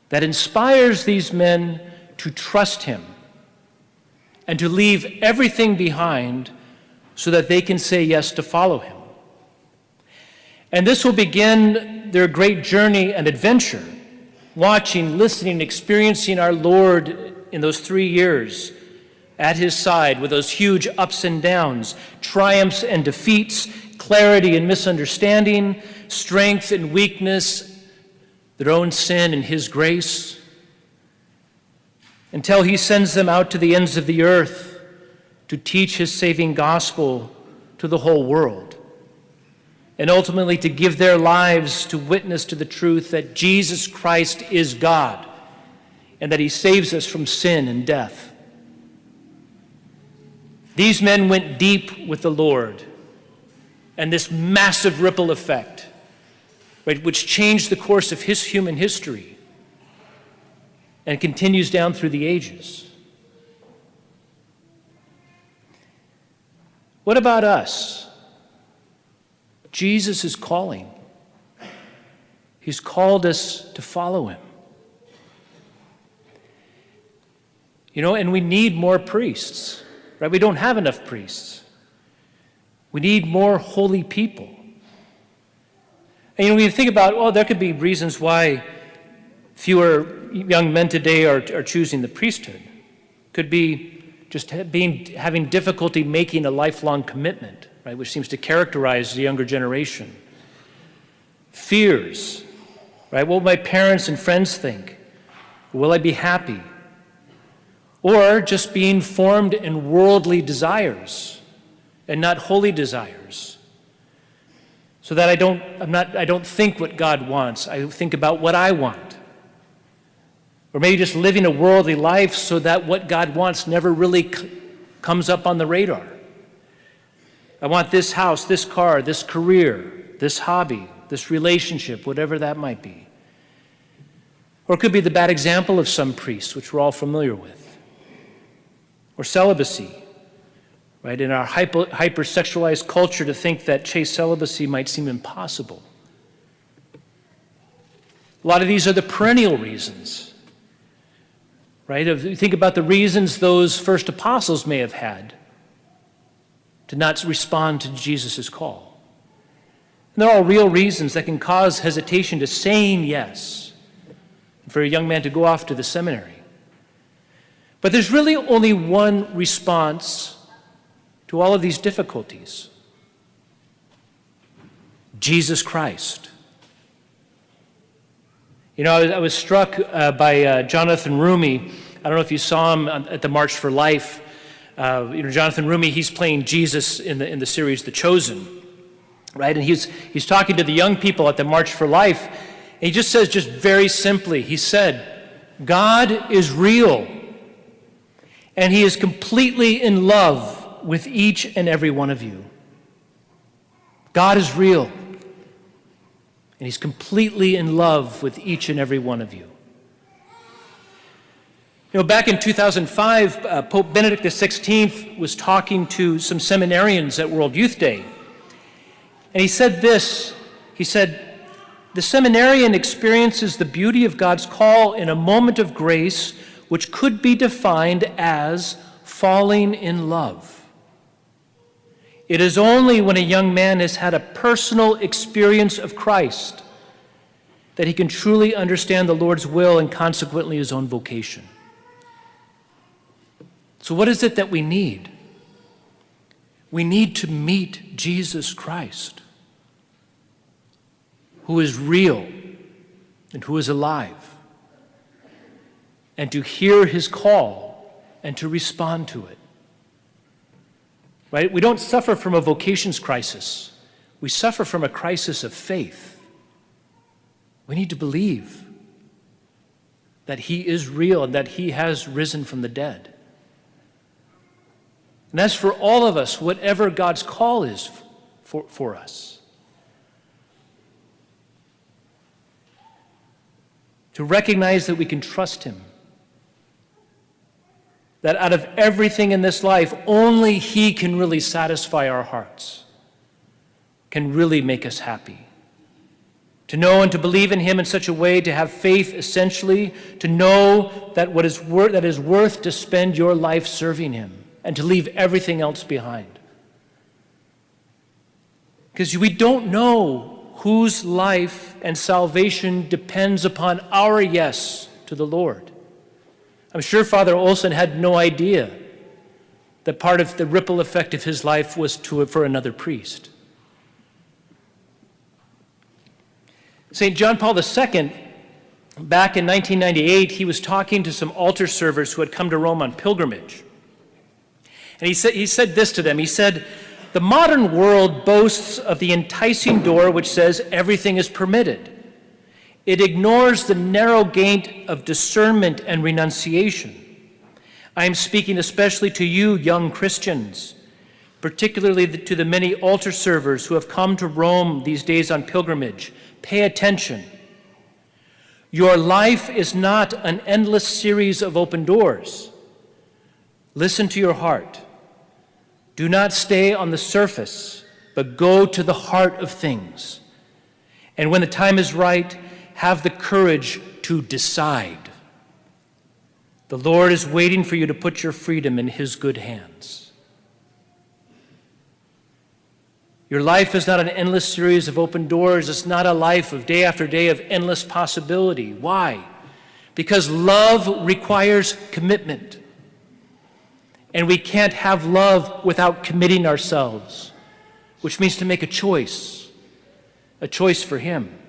that inspires these men to trust him and to leave everything behind so that they can say yes to follow him. And this will begin their great journey and adventure, watching, listening, experiencing our Lord in those three years at his side with those huge ups and downs, triumphs and defeats, clarity and misunderstanding, strength and weakness, their own sin and His grace, until He sends them out to the ends of the earth to teach His saving gospel to the whole world, and ultimately to give their lives to witness to the truth that Jesus Christ is God and that He saves us from sin and death. These men went deep with the Lord, and this massive ripple effect right, which changed the course of his human history and continues down through the ages. What about us? Jesus is calling. He's called us to follow him. You know, and we need more priests, right? We don't have enough priests. We need more holy people. And you know, when you think about, well, there could be reasons why fewer young men today are, are choosing the priesthood. Could be just being, having difficulty making a lifelong commitment, right, which seems to characterize the younger generation. Fears, right? What will my parents and friends think? Will I be happy? Or just being formed in worldly desires and not holy desires so that I don't, I'm not, I don't think what God wants. I think about what I want. Or maybe just living a worldly life so that what God wants never really c- comes up on the radar. I want this house, this car, this career, this hobby, this relationship, whatever that might be. Or it could be the bad example of some priests, which we're all familiar with. Or celibacy right? In our hyper, hypersexualized culture, to think that chaste celibacy might seem impossible. A lot of these are the perennial reasons, right? If you think about the reasons those first apostles may have had to not respond to Jesus' call. And they're all real reasons that can cause hesitation to saying yes, for a young man to go off to the seminary. But there's really only one response to all of these difficulties Jesus Christ. You know, I was, I was struck uh, by uh, Jonathan Roumie. I don't know if you saw him at the March for Life. Uh, you know, Jonathan Roumie, he's playing Jesus in the, in the series The Chosen, right? And he's, he's talking to the young people at the March for Life. And he just says, just very simply, he said, God is real, and he is completely in love with each and every one of you. God is real. And he's completely in love with each and every one of you. You know, back in 2005, uh, Pope Benedict XVI was talking to some seminarians at World Youth Day. And he said this He said, The seminarian experiences the beauty of God's call in a moment of grace which could be defined as falling in love. It is only when a young man has had a personal experience of Christ that he can truly understand the Lord's will and consequently his own vocation. So, what is it that we need? We need to meet Jesus Christ, who is real and who is alive, and to hear his call and to respond to it. Right? We don't suffer from a vocations crisis. We suffer from a crisis of faith. We need to believe that He is real and that He has risen from the dead. And as for all of us, whatever God's call is for, for us, to recognize that we can trust Him that out of everything in this life, only He can really satisfy our hearts, can really make us happy. To know and to believe in Him in such a way, to have faith essentially, to know that what is wor- that is worth to spend your life serving Him and to leave everything else behind. Because we don't know whose life and salvation depends upon our yes to the Lord. I'm sure Father Olson had no idea that part of the ripple effect of his life was to, for another priest. St. John Paul II, back in 1998, he was talking to some altar servers who had come to Rome on pilgrimage. And he he said this to them He said, The modern world boasts of the enticing door which says everything is permitted. It ignores the narrow gate of discernment and renunciation. I am speaking especially to you, young Christians, particularly to the many altar servers who have come to Rome these days on pilgrimage. Pay attention. Your life is not an endless series of open doors. Listen to your heart. Do not stay on the surface, but go to the heart of things. And when the time is right, have the courage to decide. The Lord is waiting for you to put your freedom in His good hands. Your life is not an endless series of open doors. It's not a life of day after day of endless possibility. Why? Because love requires commitment. And we can't have love without committing ourselves, which means to make a choice, a choice for Him.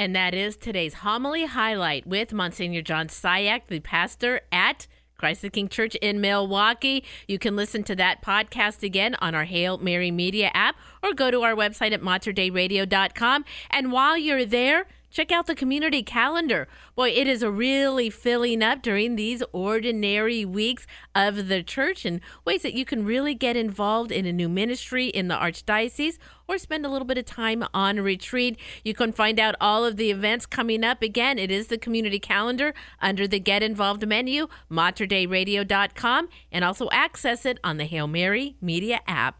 And that is today's homily highlight with Monsignor John Cihak, the pastor at Christ the King Church in Milwaukie. You can listen to that podcast again on our Hail Mary Media app or go to our website at materdeiradio.com. And while you're there, Check out the community calendar. Boy, it is really filling up during these ordinary weeks of the church and ways that you can really get involved in a new ministry in the Archdiocese or spend a little bit of time on retreat. You can find out all of the events coming up. Again, it is the community calendar under the Get Involved menu, materdeiradio.com, and also access it on the Hail Mary Media app.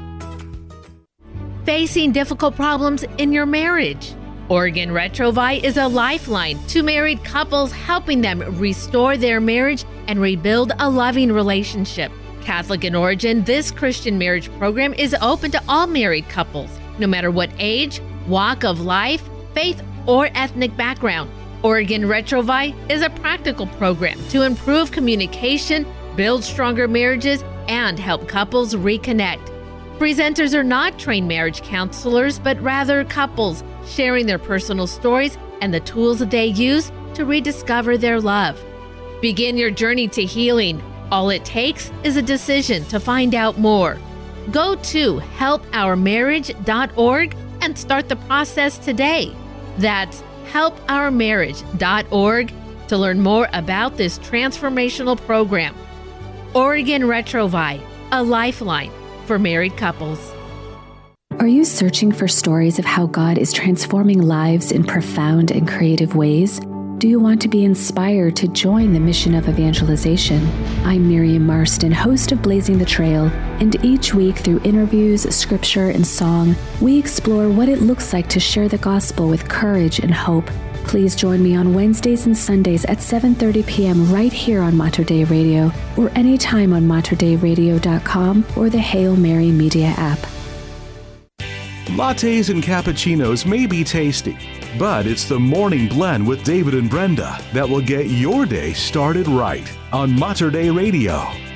Facing difficult problems in your marriage. Oregon Retrouvaille is a lifeline to married couples, helping them restore their marriage and rebuild a loving relationship. Catholic in origin, this Christian marriage program is open to all married couples, no matter what age, walk of life, faith, or ethnic background. Oregon Retrouvaille is a practical program to improve communication, build stronger marriages, and help couples reconnect. Presenters are not trained marriage counselors, but rather couples sharing their personal stories and the tools that they use to rediscover their love. Begin your journey to healing. All it takes is a decision to find out more. Go to helpourmarriage.org and start the process today. That's helpourmarriage.org to learn more about this transformational program. Oregon Retrouvaille, a lifeline for married couples. Are you searching for stories of how God is transforming lives in profound and creative ways? Do you want to be inspired to join the mission of evangelization? I'm Miriam Marston, host of Blazing the Trail, and each week through interviews, scripture, and song, we explore what it looks like to share the gospel with courage and hope. Please join me on Wednesdays and Sundays at 7:30 p.m. right here on Mater Dei Radio or anytime on materdeiradio.com or the Hail Mary Media app. Lattes and cappuccinos may be tasty, but it's the morning blend with David and Brenda that will get your day started right on Mater Dei Radio.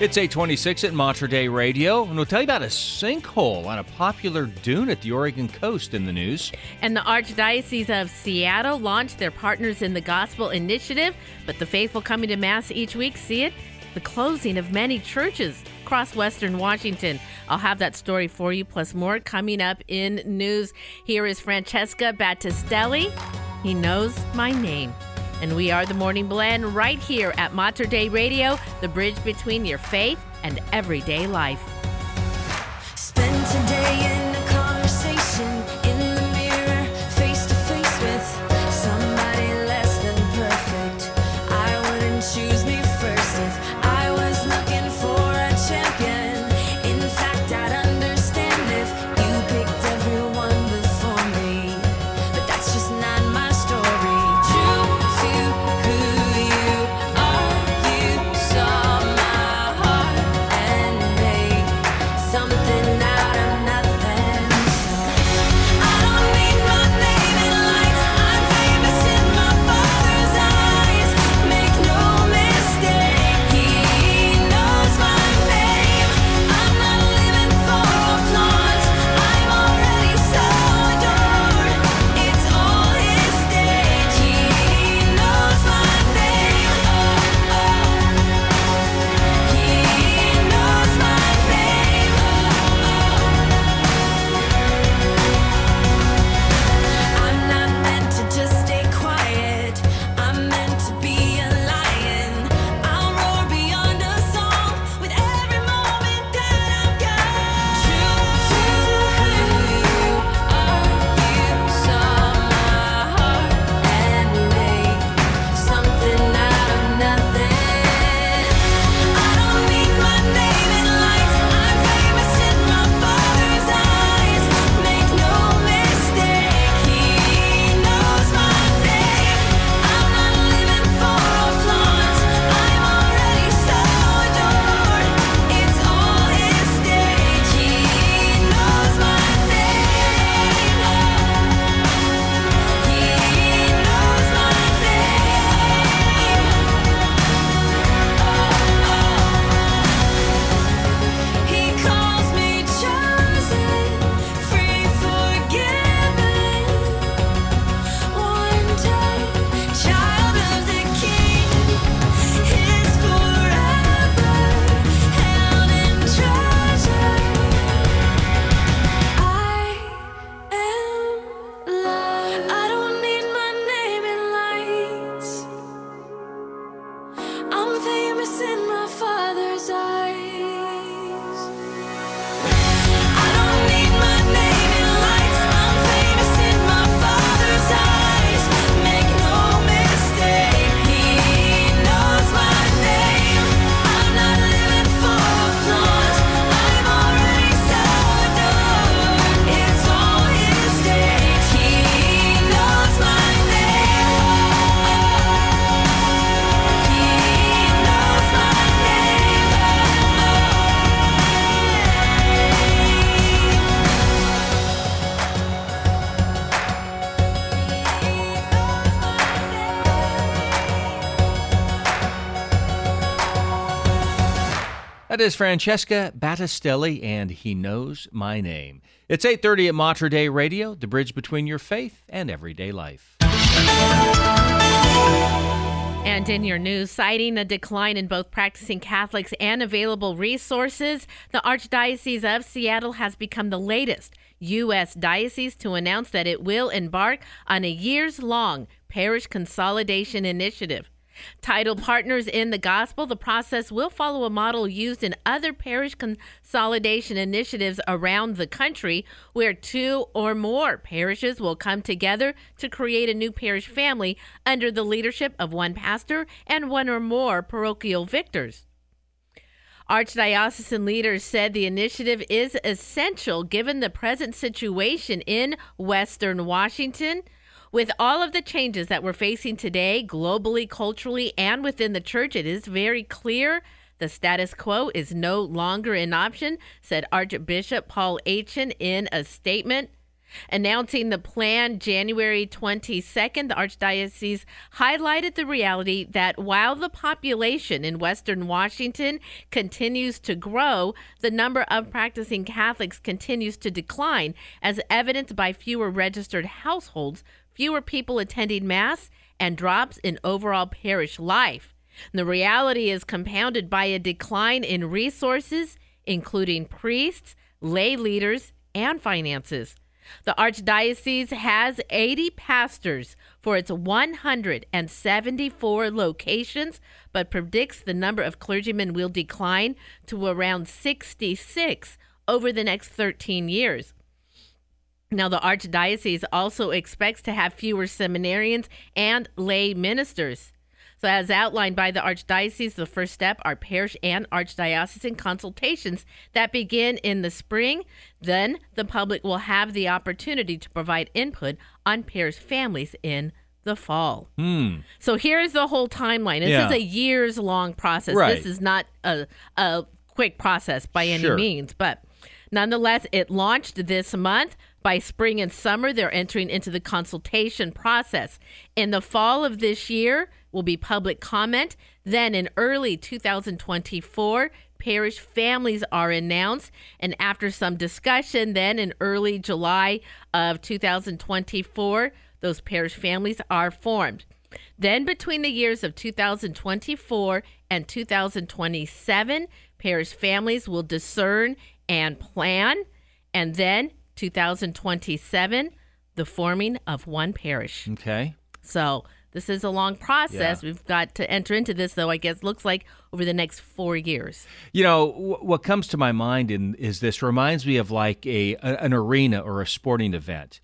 It's 826 at Mater Dei Radio, and we'll tell you about a sinkhole on a popular dune at the Oregon coast in the news. And the Archdiocese of Seattle launched their Partners in the Gospel initiative, but the faithful coming to Mass each week see it the closing of many churches across Western Washington. I'll have that story for you, plus more coming up in news. Here is Francesca Battistelli. He knows my name. And we are the Morning Blend right here at Mater Dei Radio, the bridge between your faith and everyday life. Spend today That is Francesca Battistelli, and He Knows My Name. It's 8.30 at Mater Dei Radio, the bridge between your faith and everyday life. And in your news, citing a decline in both practicing Catholics and available resources, the Archdiocese of Seattle has become the latest U.S. diocese to announce that it will embark on a years long parish consolidation initiative. Titled Partners in the Gospel, the process will follow a model used in other parish consolidation initiatives around the country, where two or more parishes will come together to create a new parish family under the leadership of one pastor and one or more parochial vicars. Archdiocesan leaders said the initiative is essential given the present situation in Western Washington. With all of the changes that we're facing today, globally, culturally, and within the church, it is very clear the status quo is no longer an option, said Archbishop Paul Etienne in a statement. Announcing the plan January 22nd, the Archdiocese highlighted the reality that while the population in Western Washington continues to grow, the number of practicing Catholics continues to decline, as evidenced by fewer registered households fewer people attending Mass, and drops in overall parish life. The reality is compounded by a decline in resources, including priests, lay leaders, and finances. The Archdiocese has 80 pastors for its 174 locations, but predicts the number of clergymen will decline to around 66 over the next 13 years. Now, the Archdiocese also expects to have fewer seminarians and lay ministers. So, as outlined by the Archdiocese, the first step are parish and archdiocesan consultations that begin in the spring. Then, the public will have the opportunity to provide input on parish families in the fall. Hmm. So, here's the whole timeline. This Yeah. is a years long process. Right. This is not a, a quick process by any Sure. means, but nonetheless, it launched this month. By spring and summer, they're entering into the consultation process. In the fall of this year will be public comment. Then in early 2024, parish families are announced. And after some discussion, then in early July of 2024, those parish families are formed. Then, between the years of 2024 and 2027, parish families will discern and plan. And then 2027, the forming of one parish. Okay. So, this is a long process. Yeah. We've got to enter into this, though, I guess, looks like over the next four years. You know, w- what comes to my mind in, is this reminds me of like a, a an arena or a sporting event.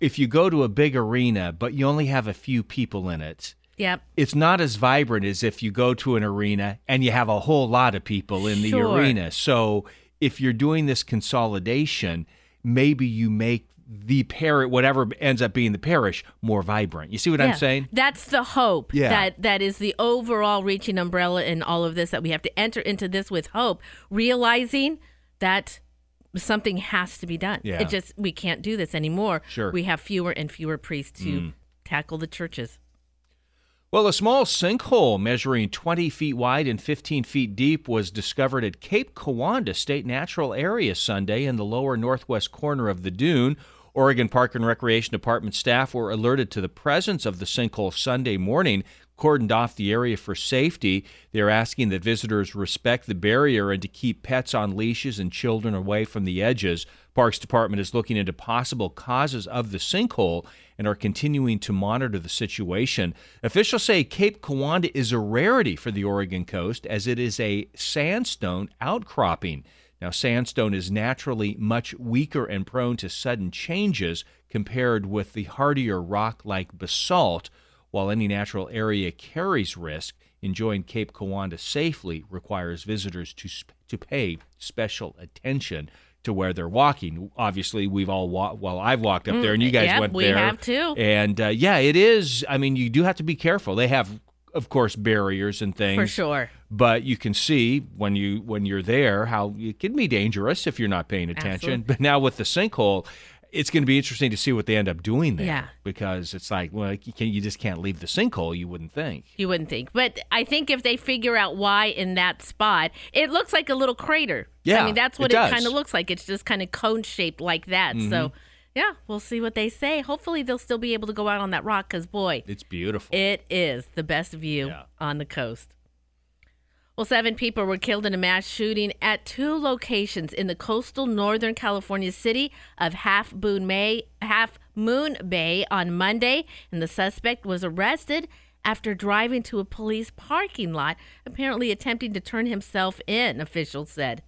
If you go to a big arena, but you only have a few people in it, Yep. it's not as vibrant as if you go to an arena and you have a whole lot of people in the arena. So if you're doing this consolidation, maybe you make the parish, whatever ends up being the parish, more vibrant. You see what Yeah. I'm saying? That's the hope. Yeah. That that is the overall reaching umbrella in all of this that we have to enter into this with hope, realizing that something has to be done. Yeah. It just we can't do this anymore. Sure. We have fewer and fewer priests to Mm. tackle the churches. Well, a small sinkhole measuring 20 feet wide and 15 feet deep was discovered at Cape Kiwanda State Natural Area Sunday in the lower northwest corner of the dune. Oregon Park and Recreation Department staff were alerted to the presence of the sinkhole Sunday morning, cordoned off the area for safety. They're asking that visitors respect the barrier and to keep pets on leashes and children away from the edges. Parks Department is looking into possible causes of the sinkhole and are continuing to monitor the situation. Officials say Cape Kiwanda is a rarity for the Oregon coast as it is a sandstone outcropping. Now, sandstone is naturally much weaker and prone to sudden changes compared with the hardier rock like basalt. While any natural area carries risk, enjoying Cape Kiwanda safely requires visitors to, sp- to pay special attention to where they're walking. Obviously, we've all walked, well, I've walked up there, and you Mm, guys yep, went we there. have too. And uh, yeah, it is. I mean, you do have to be careful. They have, of course, barriers and things For sure. but you can see when you when you're there how it can be dangerous if you're not paying attention Absolutely. but now with the sinkhole it's going to be interesting to see what they end up doing there. Yeah. Because it's like, well, you, can, you just can't leave the sinkhole. You wouldn't think. You wouldn't think. But I think if they figure out why in that spot, it looks like a little crater. Yeah, I mean, that's what it it, kind of looks like. It's just kind of cone shaped like that. So, Mhm. yeah, we'll see what they say. Hopefully, they'll still be able to go out on that rock because, boy, It's beautiful. it is the best view on the coast. Well, seven people were killed in a mass shooting at two locations in the coastal northern California city of Half Moon Bay, Half Moon Bay on Monday, and the suspect was arrested after driving to a police parking lot, apparently attempting to turn himself in, officials said.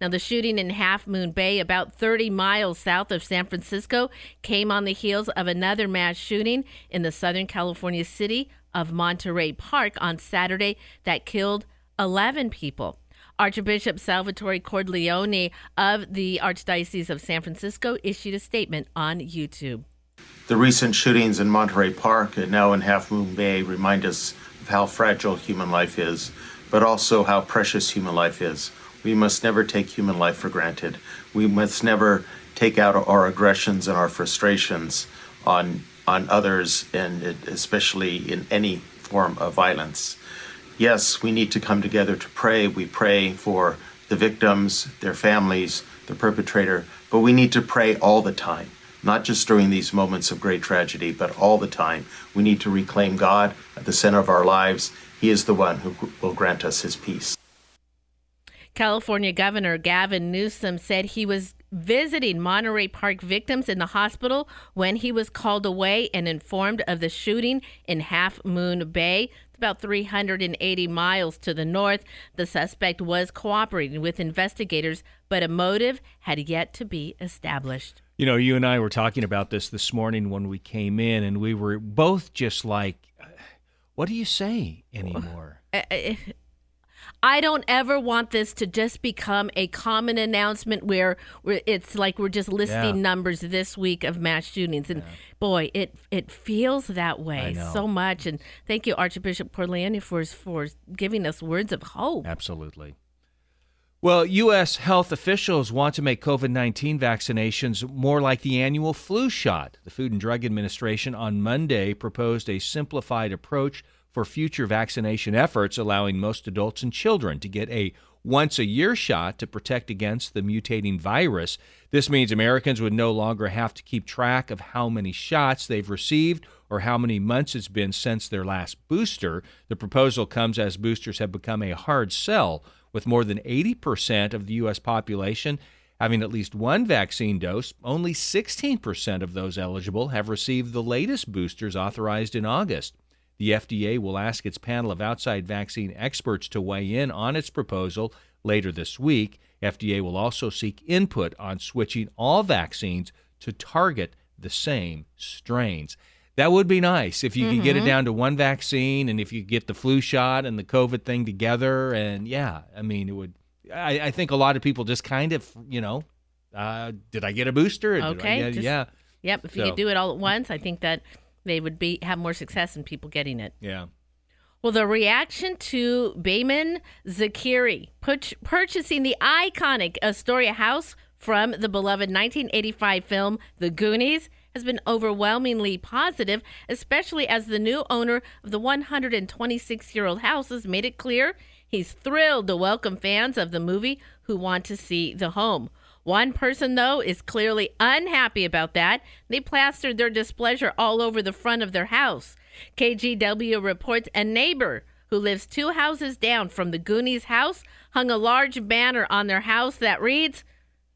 Now, the shooting in Half Moon Bay, about 30 miles south of San Francisco, came on the heels of another mass shooting in the Southern California city of Monterey Park on Saturday that killed 11 people. Archbishop Salvatore Cordileone of the Archdiocese of San Francisco issued a statement on YouTube. The recent shootings in Monterey Park and now in Half Moon Bay remind us of how fragile human life is, but also how precious human life is. We must never take human life for granted. We must never take out our aggressions and our frustrations on on others, and especially in any form of violence. Yes, we need to come together to pray. We pray for the victims, their families, the perpetrator, but we need to pray all the time, not just during these moments of great tragedy, but all the time. We need to reclaim God at the center of our lives. He is the one who will grant us his peace. California Governor Gavin Newsom said he was visiting Monterey Park victims in the hospital when he was called away and informed of the shooting in Half Moon Bay. About 380 miles to the north. The suspect was cooperating with investigators, but a motive had yet to be established. You know, you and I were talking about this this morning when we came in, and we were both just like, what do you say anymore? I- I don't ever want this to just become a common announcement where, where it's like we're just listing Yeah. numbers this week of mass shootings. And boy, it it feels that way so much. And thank you, Archbishop Corleone, for for giving us words of hope. Absolutely. Well, U.S. health officials want to make COVID 19 vaccinations more like the annual flu shot. The Food and Drug Administration on Monday proposed a simplified approach for future vaccination efforts, allowing most adults and children to get a once a year shot to protect against the mutating virus. This means Americans would no longer have to keep track of how many shots they've received or how many months it's been since their last booster. The proposal comes as boosters have become a hard sell, with more than 80% of the U.S. population having at least one vaccine dose. Only 16% of those eligible have received the latest boosters authorized in August. The FDA will ask its panel of outside vaccine experts to weigh in on its proposal later this week. FDA will also seek input on switching all vaccines to target the same strains. That would be nice if you could get it Mhm. down to one vaccine and if you get the flu shot and the COVID thing together. And yeah, I mean, it would. I, I think a lot of people just kind of, you know, uh, did I get a booster? Okay, get- just- yeah. Yep. If you So- could do it all at once, I think that they would be have more success in people getting it. Yeah. Well, the reaction to Behman Zakeri pur- purchasing the iconic Astoria house from the beloved 1985 film The Goonies has been overwhelmingly positive, especially as the new owner of the 126 year old house has made it clear he's thrilled to welcome fans of the movie who want to see the home. One person, though, is clearly unhappy about that. They plastered their displeasure all over the front of their house. KGW reports a neighbor who lives two houses down from the Goonies house hung a large banner on their house that reads,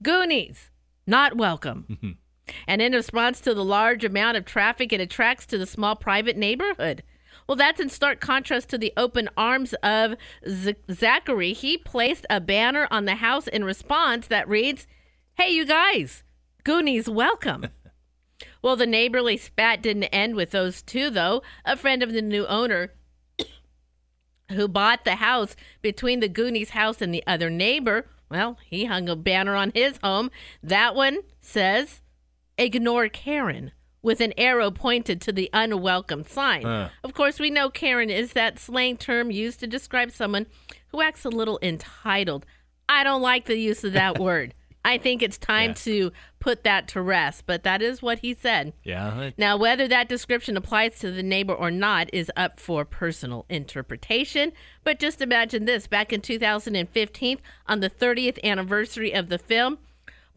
Goonies, not welcome. Hmm. and in response to the large amount of traffic it attracts to the small private neighborhood. Well, that's in stark contrast to the open arms of Z- Zachary. He placed a banner on the house in response that reads, Hey, you guys, Goonies, welcome. well, the neighborly spat didn't end with those two, though. A friend of the new owner who bought the house between the Goonies house and the other neighbor, well, he hung a banner on his home. That one says, Ignore Karen, with an arrow pointed to the unwelcome sign. Huh. Of course, we know Karen is that slang term used to describe someone who acts a little entitled. I don't like the use of that word. I think it's time Yeah. to put that to rest, but that is what he said. Yeah. Now, whether that description applies to the neighbor or not is up for personal interpretation. But just imagine this back in 2015, on the 30th anniversary of the film,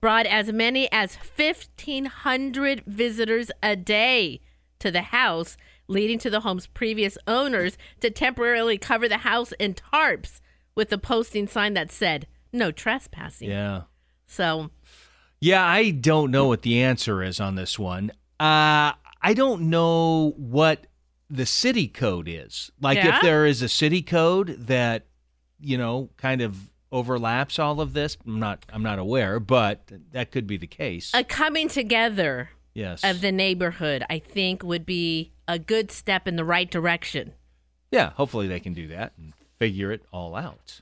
brought as many as 1,500 visitors a day to the house, leading to the home's previous owners to temporarily cover the house in tarps with a posting sign that said, no trespassing. Yeah. So, Yeah, I don't know what the answer is on this one. Uh, I don't know what the city code is. Like Yeah? if there is a city code that, you know, kind of overlaps all of this. I'm not I'm not aware, but that could be the case. a coming together Yes. of the neighborhood, I think, would be a good step in the right direction. Yeah, hopefully they can do that and figure it all out.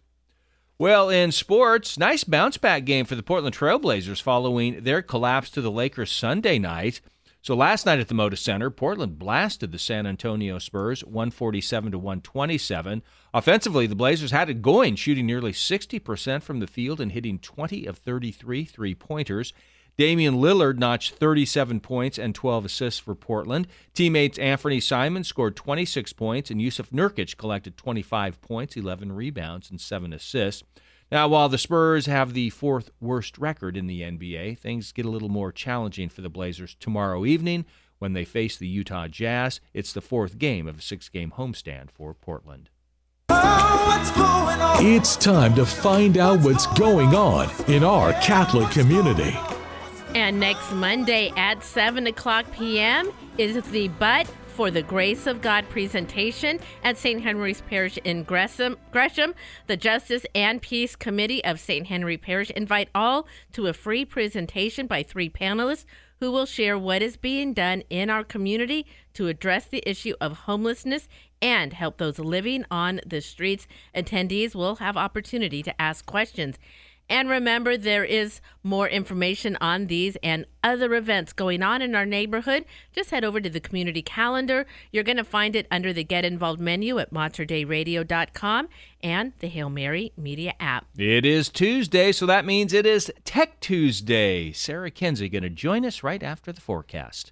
Well, in sports, nice bounce back game for the Portland Trailblazers following their collapse to the Lakers Sunday night. So last night at the Moda Center, Portland blasted the San Antonio Spurs 147 to 127. Offensively, the Blazers had it going, shooting nearly 60% from the field and hitting 20 of 33 three-pointers. Damian Lillard notched 37 points and 12 assists for Portland. Teammates Anfernee Simons scored 26 points, and Jusuf Nurkic collected 25 points, 11 rebounds, and 7 assists. Now, while the Spurs have the fourth worst record in the NBA, things get a little more challenging for the Blazers tomorrow evening when they face the Utah Jazz. It's the fourth game of a six game homestand for Portland. It's time to find out what's going on in our Catholic community. And next Monday at 7 o'clock p.m. is the But for the Grace of God presentation at St. Henry's Parish in Gresham. Gresham. The Justice and Peace Committee of St. Henry Parish invite all to a free presentation by three panelists who will share what is being done in our community to address the issue of homelessness and help those living on the streets. Attendees will have opportunity to ask questions. And remember, there is more information on these and other events going on in our neighborhood. Just head over to the community calendar. You're going to find it under the Get Involved menu at materdeiradio.com and the Hail Mary Media app. It is Tuesday, so that means it is Tech Tuesday. Sarah Kinsey going to join us right after the forecast.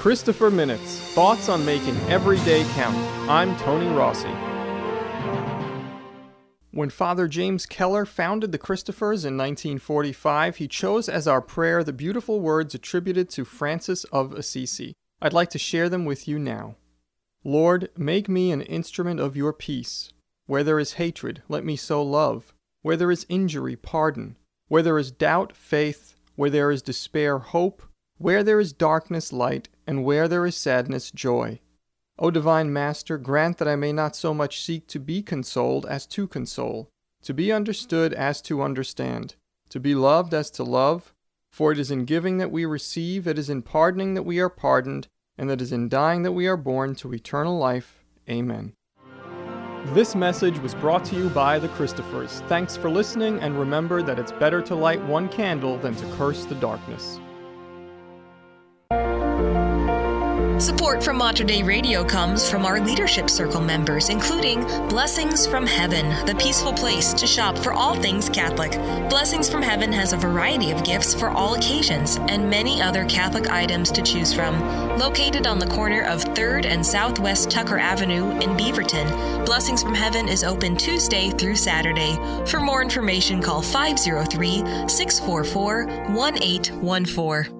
Christopher Minutes Thoughts on Making Every Day Count. I'm Tony Rossi. When Father James Keller founded the Christophers in 1945, he chose as our prayer the beautiful words attributed to Francis of Assisi. I'd like to share them with you now. Lord, make me an instrument of your peace. Where there is hatred, let me sow love. Where there is injury, pardon. Where there is doubt, faith. Where there is despair, hope. Where there is darkness, light. And where there is sadness, joy. O divine Master, grant that I may not so much seek to be consoled as to console, to be understood as to understand, to be loved as to love. For it is in giving that we receive, it is in pardoning that we are pardoned, and it is in dying that we are born to eternal life. Amen. This message was brought to you by the Christophers. Thanks for listening, and remember that it's better to light one candle than to curse the darkness. Support from Mater Dei Radio comes from our Leadership Circle members, including Blessings from Heaven, the peaceful place to shop for all things Catholic. Blessings from Heaven has a variety of gifts for all occasions and many other Catholic items to choose from. Located on the corner of 3rd and Southwest Tucker Avenue in Beaverton, Blessings from Heaven is open Tuesday through Saturday. For more information, call 503 644 1814.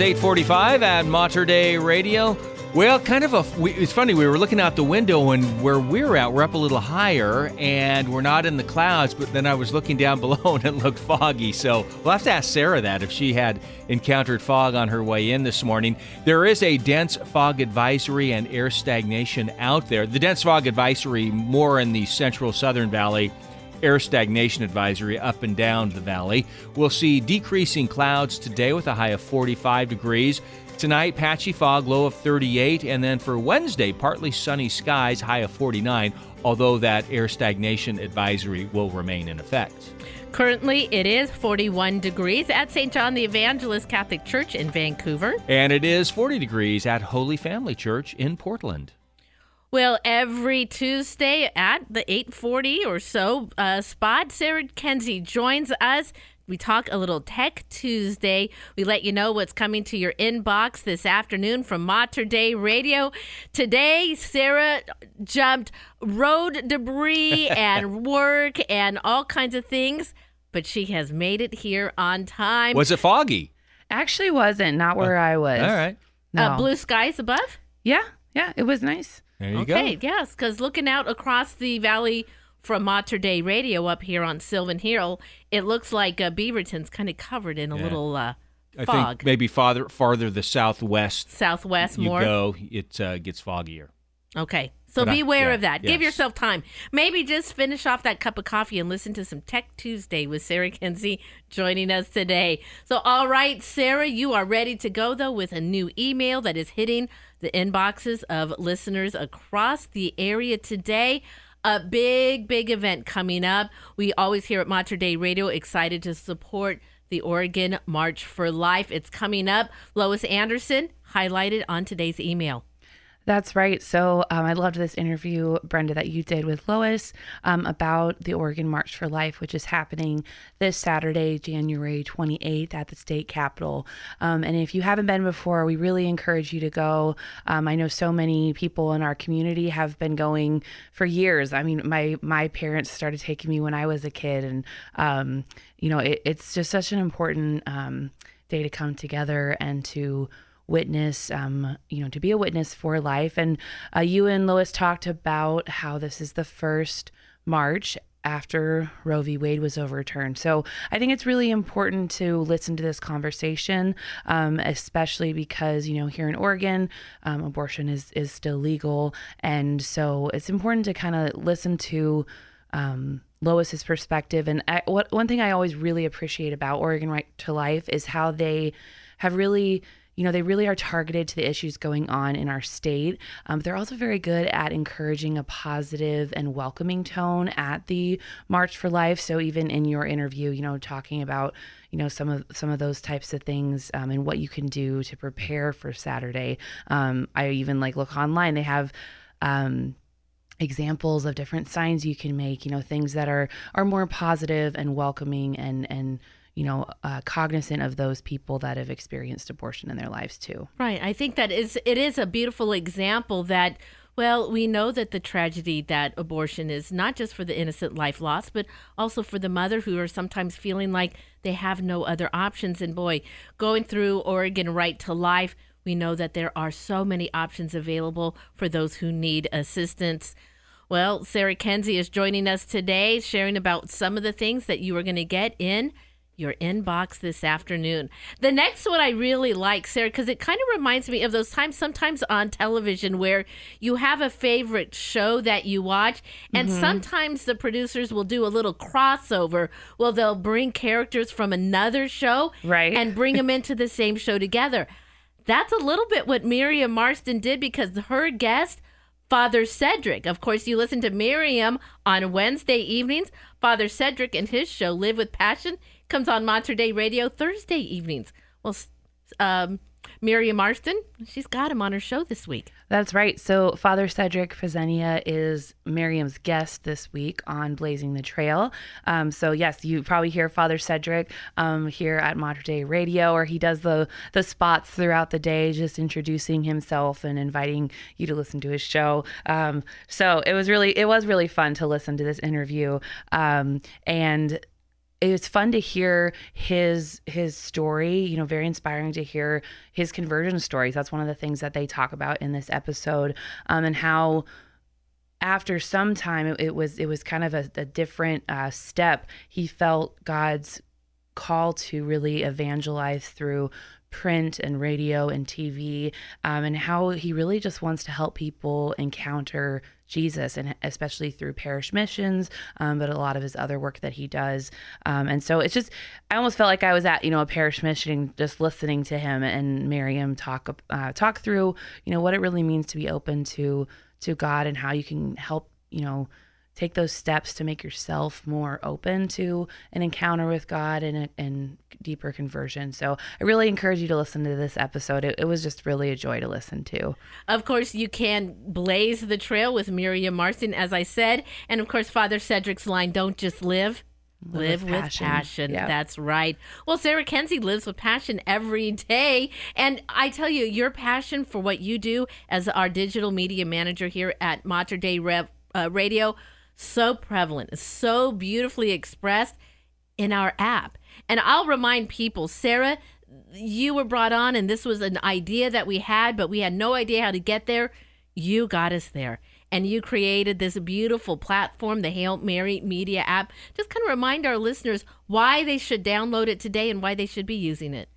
is 8:45 at Mater Dei Radio. Well, kind of a. We, it's funny. We were looking out the window, and where we're at, we're up a little higher, and we're not in the clouds. But then I was looking down below, and it looked foggy. So we'll have to ask Sarah that if she had encountered fog on her way in this morning. There is a dense fog advisory and air stagnation out there. The dense fog advisory more in the central southern valley air stagnation advisory up and down the valley. We'll see decreasing clouds today with a high of 45 degrees. Tonight, patchy fog, low of 38. And then for Wednesday, partly sunny skies, high of 49, although that air stagnation advisory will remain in effect. Currently, it is 41 degrees at St. John the Evangelist Catholic Church in Vancouver. And it is 40 degrees at Holy Family Church in Portland. Well, every Tuesday at the 8:40 or so uh, spot, Sarah Kenzie joins us. We talk a little Tech Tuesday. We let you know what's coming to your inbox this afternoon from Mater Dei Radio. Today, Sarah jumped road debris and work and all kinds of things, but she has made it here on time. Was it foggy? Actually, wasn't. Not where I was. All right. No. Uh, blue skies above? Yeah, yeah, it was nice. There you okay, go. yes, because looking out across the valley from Mater Dei Radio up here on Sylvan Hill, it looks like uh, Beaverton's kind of covered in a Yeah. little uh, I fog. think maybe farther farther the southwest Southwest you more. go, it uh, gets foggier. Okay. So But I- beware yeah, of that. Give yourself time. Maybe just finish off that cup of coffee and listen to some Tech Tuesday with Sarah Kenzie joining us today. So, all right, Sarah, you are ready to go, though, with a new email that is hitting the inboxes of listeners across the area today. A big, big event coming up. We always here at Mater Dei Radio excited to support the Oregon March for Life. It's coming up. Lois Anderson highlighted on today's email. That's right. So um, I loved this interview, Brenda, that you did with Lois um, about the Oregon March for Life, which is happening this Saturday, January 28th at the state capitol. Um, and if you haven't been before, we really encourage you to go. Um, I know so many people in our community have been going for years. I mean, my my parents started taking me when I was a kid, and um, you know, it, it's just such an important um, day to come together and to witness, um, you know, to be a witness for life. And uh, you and Lois talked about how this is the first march after Roe v. Wade was overturned. So I think it's really important to listen to this conversation, um, especially because, you know, here in Oregon, um, abortion is, is still legal. And so it's important to kind of listen to um, Lois's perspective. And I, what, one thing I always really appreciate about Oregon Right to Life is how they have really you know, they really are targeted to the issues going on in our state. Um, they're also very good at encouraging a positive and welcoming tone at the March for Life. So even in your interview, you know, talking about you know some of some of those types of things um, and what you can do to prepare for Saturday. Um, I even like look online; they have. Um, examples of different signs you can make you know things that are are more positive and welcoming and and you know uh, cognizant of those people that have experienced abortion in their lives too Right. I think that is it is a beautiful example that well, we know that the tragedy that abortion is not just for the innocent life lost, but also for the mother who are sometimes feeling like they have no other options. And boy, going through Oregon Right to Life, we know that there are so many options available for those who need assistance. Well, Sarah Kenzie is joining us today, sharing about some of the things that you are going to get in your inbox this afternoon. The next one I really like, Sarah, because it kind of reminds me of those times sometimes on television where you have a favorite show that you watch, and Mhm. sometimes the producers will do a little crossover. Well, they'll bring characters from another show right. and bring them into the same show together. That's a little bit what Miriam Marston did because her guest, Father Cedric. Of course, you listen to Miriam on Wednesday evenings. Father Cedric and his show, Live with Passion, comes on Mater Dei Radio Thursday evenings. Well, um, Miriam Marston, she's got him on her show this week. That's right. So, Father Cedric Pisegna is Miriam's guest this week on Blazing the Trail. Um, so, yes, you probably hear Father Cedric um, here at Mater Dei Radio, or he does the the spots throughout the day, just introducing himself and inviting you to listen to his show. Um, so, it was really it was really fun to listen to this interview, um, and was fun to hear his his story you know very inspiring to hear his conversion stories. That's one of the things that they talk about in this episode um, and how after some time it, it was it was kind of a, a different uh, step. He felt god's call to really evangelize through print and radio and TV, um, and how he really just wants to help people encounter Jesus, and especially through parish missions, um, but a lot of his other work that he does. Um, and so it's just, I almost felt like I was at you know a parish mission, just listening to him and Miriam talk uh, talk through you know what it really means to be open to to God and how you can help you know take those steps to make yourself more open to an encounter with God and a and deeper conversion. So I really encourage you to listen to this episode. It, it, was just really a joy to listen to. Of course, you can blaze the trail with Miriam Marston, as I said, and of course, Father Cedric's line: "Don't just live." Live, live with passion. passion. That's right. Well, Sarah Kenzie lives with passion every day. And I tell you, your passion for what you do as our digital media manager here at Mater Dei Rev, uh, Radio so prevalent, so beautifully expressed in our app. And I'll remind people, Sarah, you were brought on, and this was an idea that we had, but we had no idea how to get there. You got us there. And you created this beautiful platform, the Hail Mary Media app. Just kind of remind our listeners why they should download it today and why they should be using it.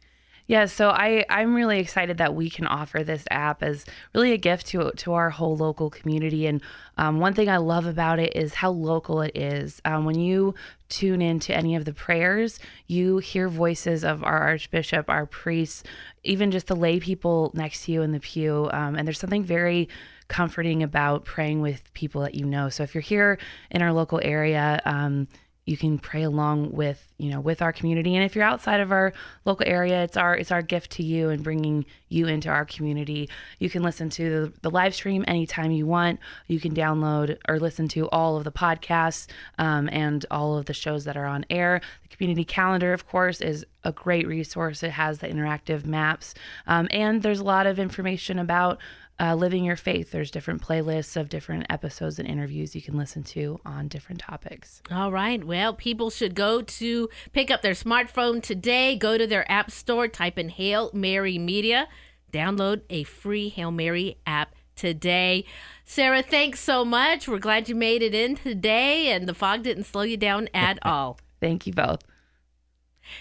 Yeah, so I I'm really excited that we can offer this app as really a gift to to our whole local community. And um, one thing I love about it is how local it is. Um, when you tune into any of the prayers, you hear voices of our archbishop, our priests, even just the lay people next to you in the pew. Um, and there's something very comforting about praying with people that you know. So if you're here in our local area um, you can pray along with you know with our community. And if you're outside of our local area it's our it's our gift to you and bringing you into our community. You can listen to the, the live stream anytime you want. You can download or listen to all of the podcasts um, and all of the shows that are on air. The community calendar of course is a great resource. It has the interactive maps um, and there's a lot of information about uh, Living Your Faith. There's different playlists of different episodes and interviews you can listen to on different topics. All right. Well, people should go to pick up their smartphone today, go to their app store, type in Hail Mary Media, download a free Hail Mary app today. Sarah, thanks so much. We're glad you made it in today and the fog didn't slow you down at all. Thank you both.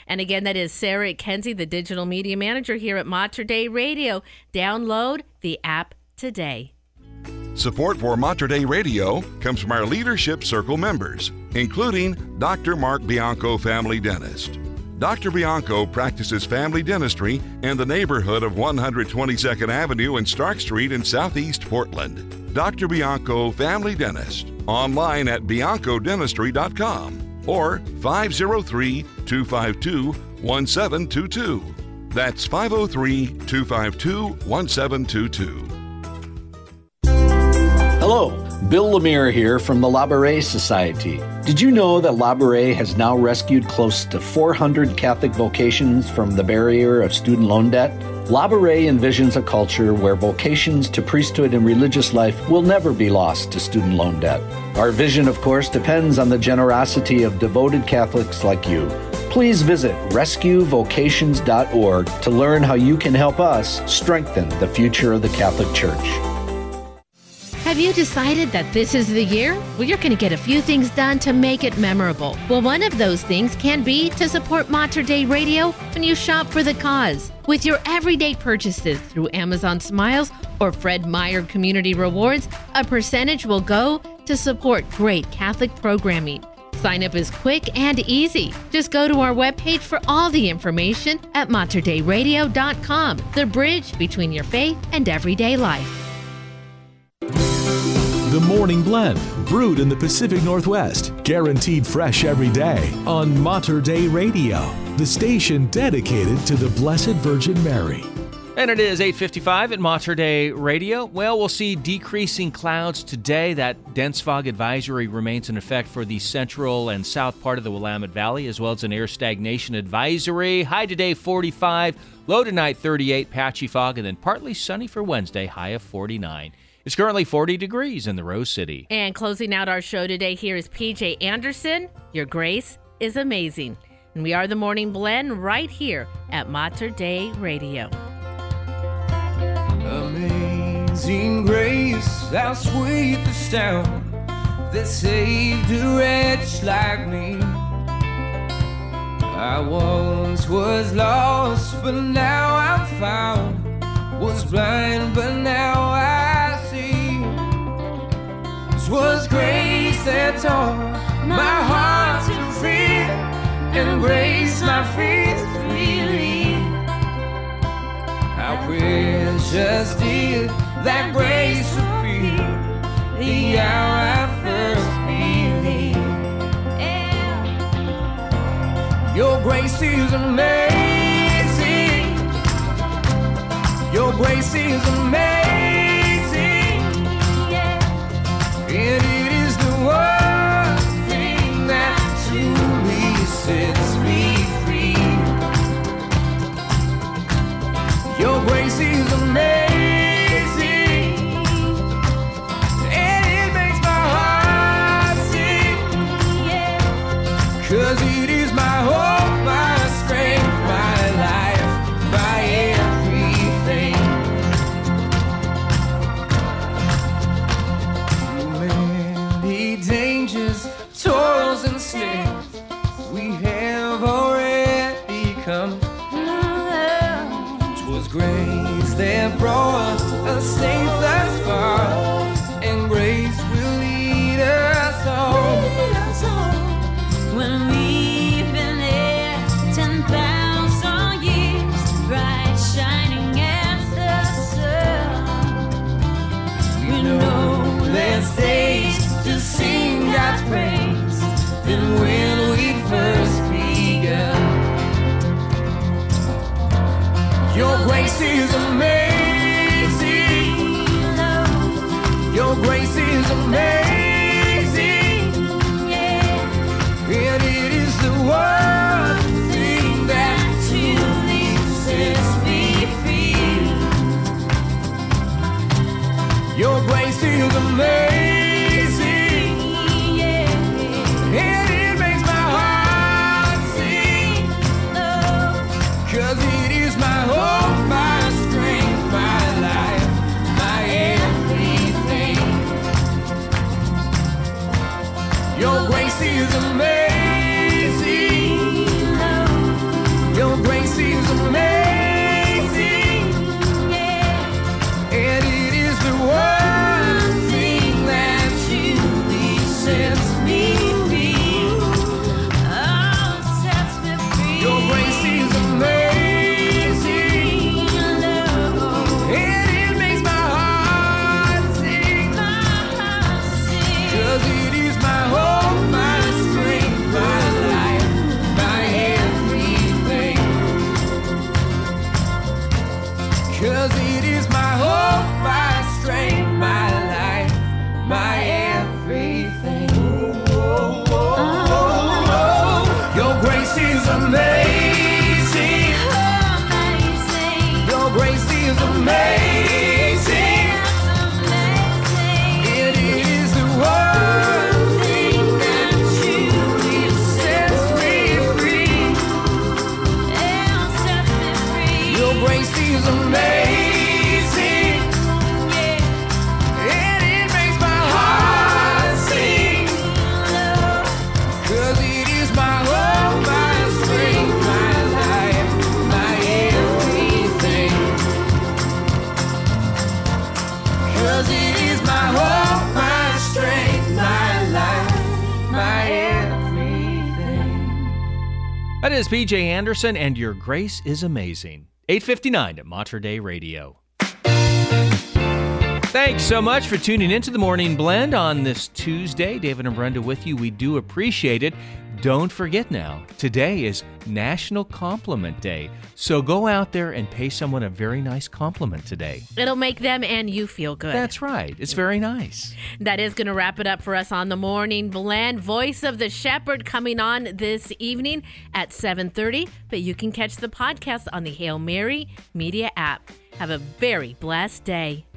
And again, that is Sarah Kenzie, the digital media manager here at Mater Dei Radio. Download the app today. Support for Mater Dei Radio comes from our Leadership Circle members, including Dr. Mark Bianco, family dentist. Dr. Bianco practices family dentistry in the neighborhood of 122nd Avenue and Stark Street in Southeast Portland. Dr. Bianco, family dentist, online at biancodentistry.com or 503 252 1722. That's 503 252 1722. Hello, Bill Lemire here from the Labouré Society. Did you know that Labouré has now rescued close to 400 Catholic vocations from the barrier of student loan debt? Labouré envisions a culture where vocations to priesthood and religious life will never be lost to student loan debt. Our vision, of course, depends on the generosity of devoted Catholics like you. Please visit rescuevocations.org to learn how you can help us strengthen the future of the Catholic Church. Have you decided that this is the year? Well, you're going to get a few things done to make it memorable. Well, one of those things can be to support Mater Dei Radio when you shop for the cause. With your everyday purchases through Amazon Smiles or Fred Meyer Community Rewards, a percentage will go to support great Catholic programming. Sign up is quick and easy. Just go to our webpage for all the information at materdeiradio.com, the bridge between your faith and everyday life. The Morning Blend, brewed in the Pacific Northwest, guaranteed fresh every day on Mater Dei Radio, the station dedicated to the Blessed Virgin Mary. And it is 8:55 at Mater Dei Radio. Well, we'll see decreasing clouds today. That dense fog advisory remains in effect for the central and south part of the Willamette Valley, as well as an air stagnation advisory. High today 45, low tonight 38, patchy fog, and then partly sunny for Wednesday, high of 49. It's currently 40 degrees in the Rose City. And closing out our show today, here is PJ Anderson. Your grace is amazing. And we are the Morning Blend right here at Mater Dei Radio. Amazing grace, how sweet the sound that saved a wretch like me. I once was lost, but now I'm found. Was blind, but now I see. Was grace that taught my heart to fear, and grace my faith believe. How precious did that grace appear the hour I first believed. Your grace is amazing. Your grace is amazing. And it is the one thing that truly sets is PJ Anderson, and your grace is amazing. 859 at Mater Dei Radio. Thanks so much for tuning into the Morning Blend on this Tuesday. David and Brenda with you. We do appreciate it. Don't forget now, today is National Compliment Day. So go out there and pay someone a very nice compliment today. It'll make them and you feel good. That's right. It's very nice. That is going to wrap it up for us on the morning blend. Voice of the Shepherd coming on this evening at 7:30, but you can catch the podcast on the Hail Mary Media app. Have a very blessed day.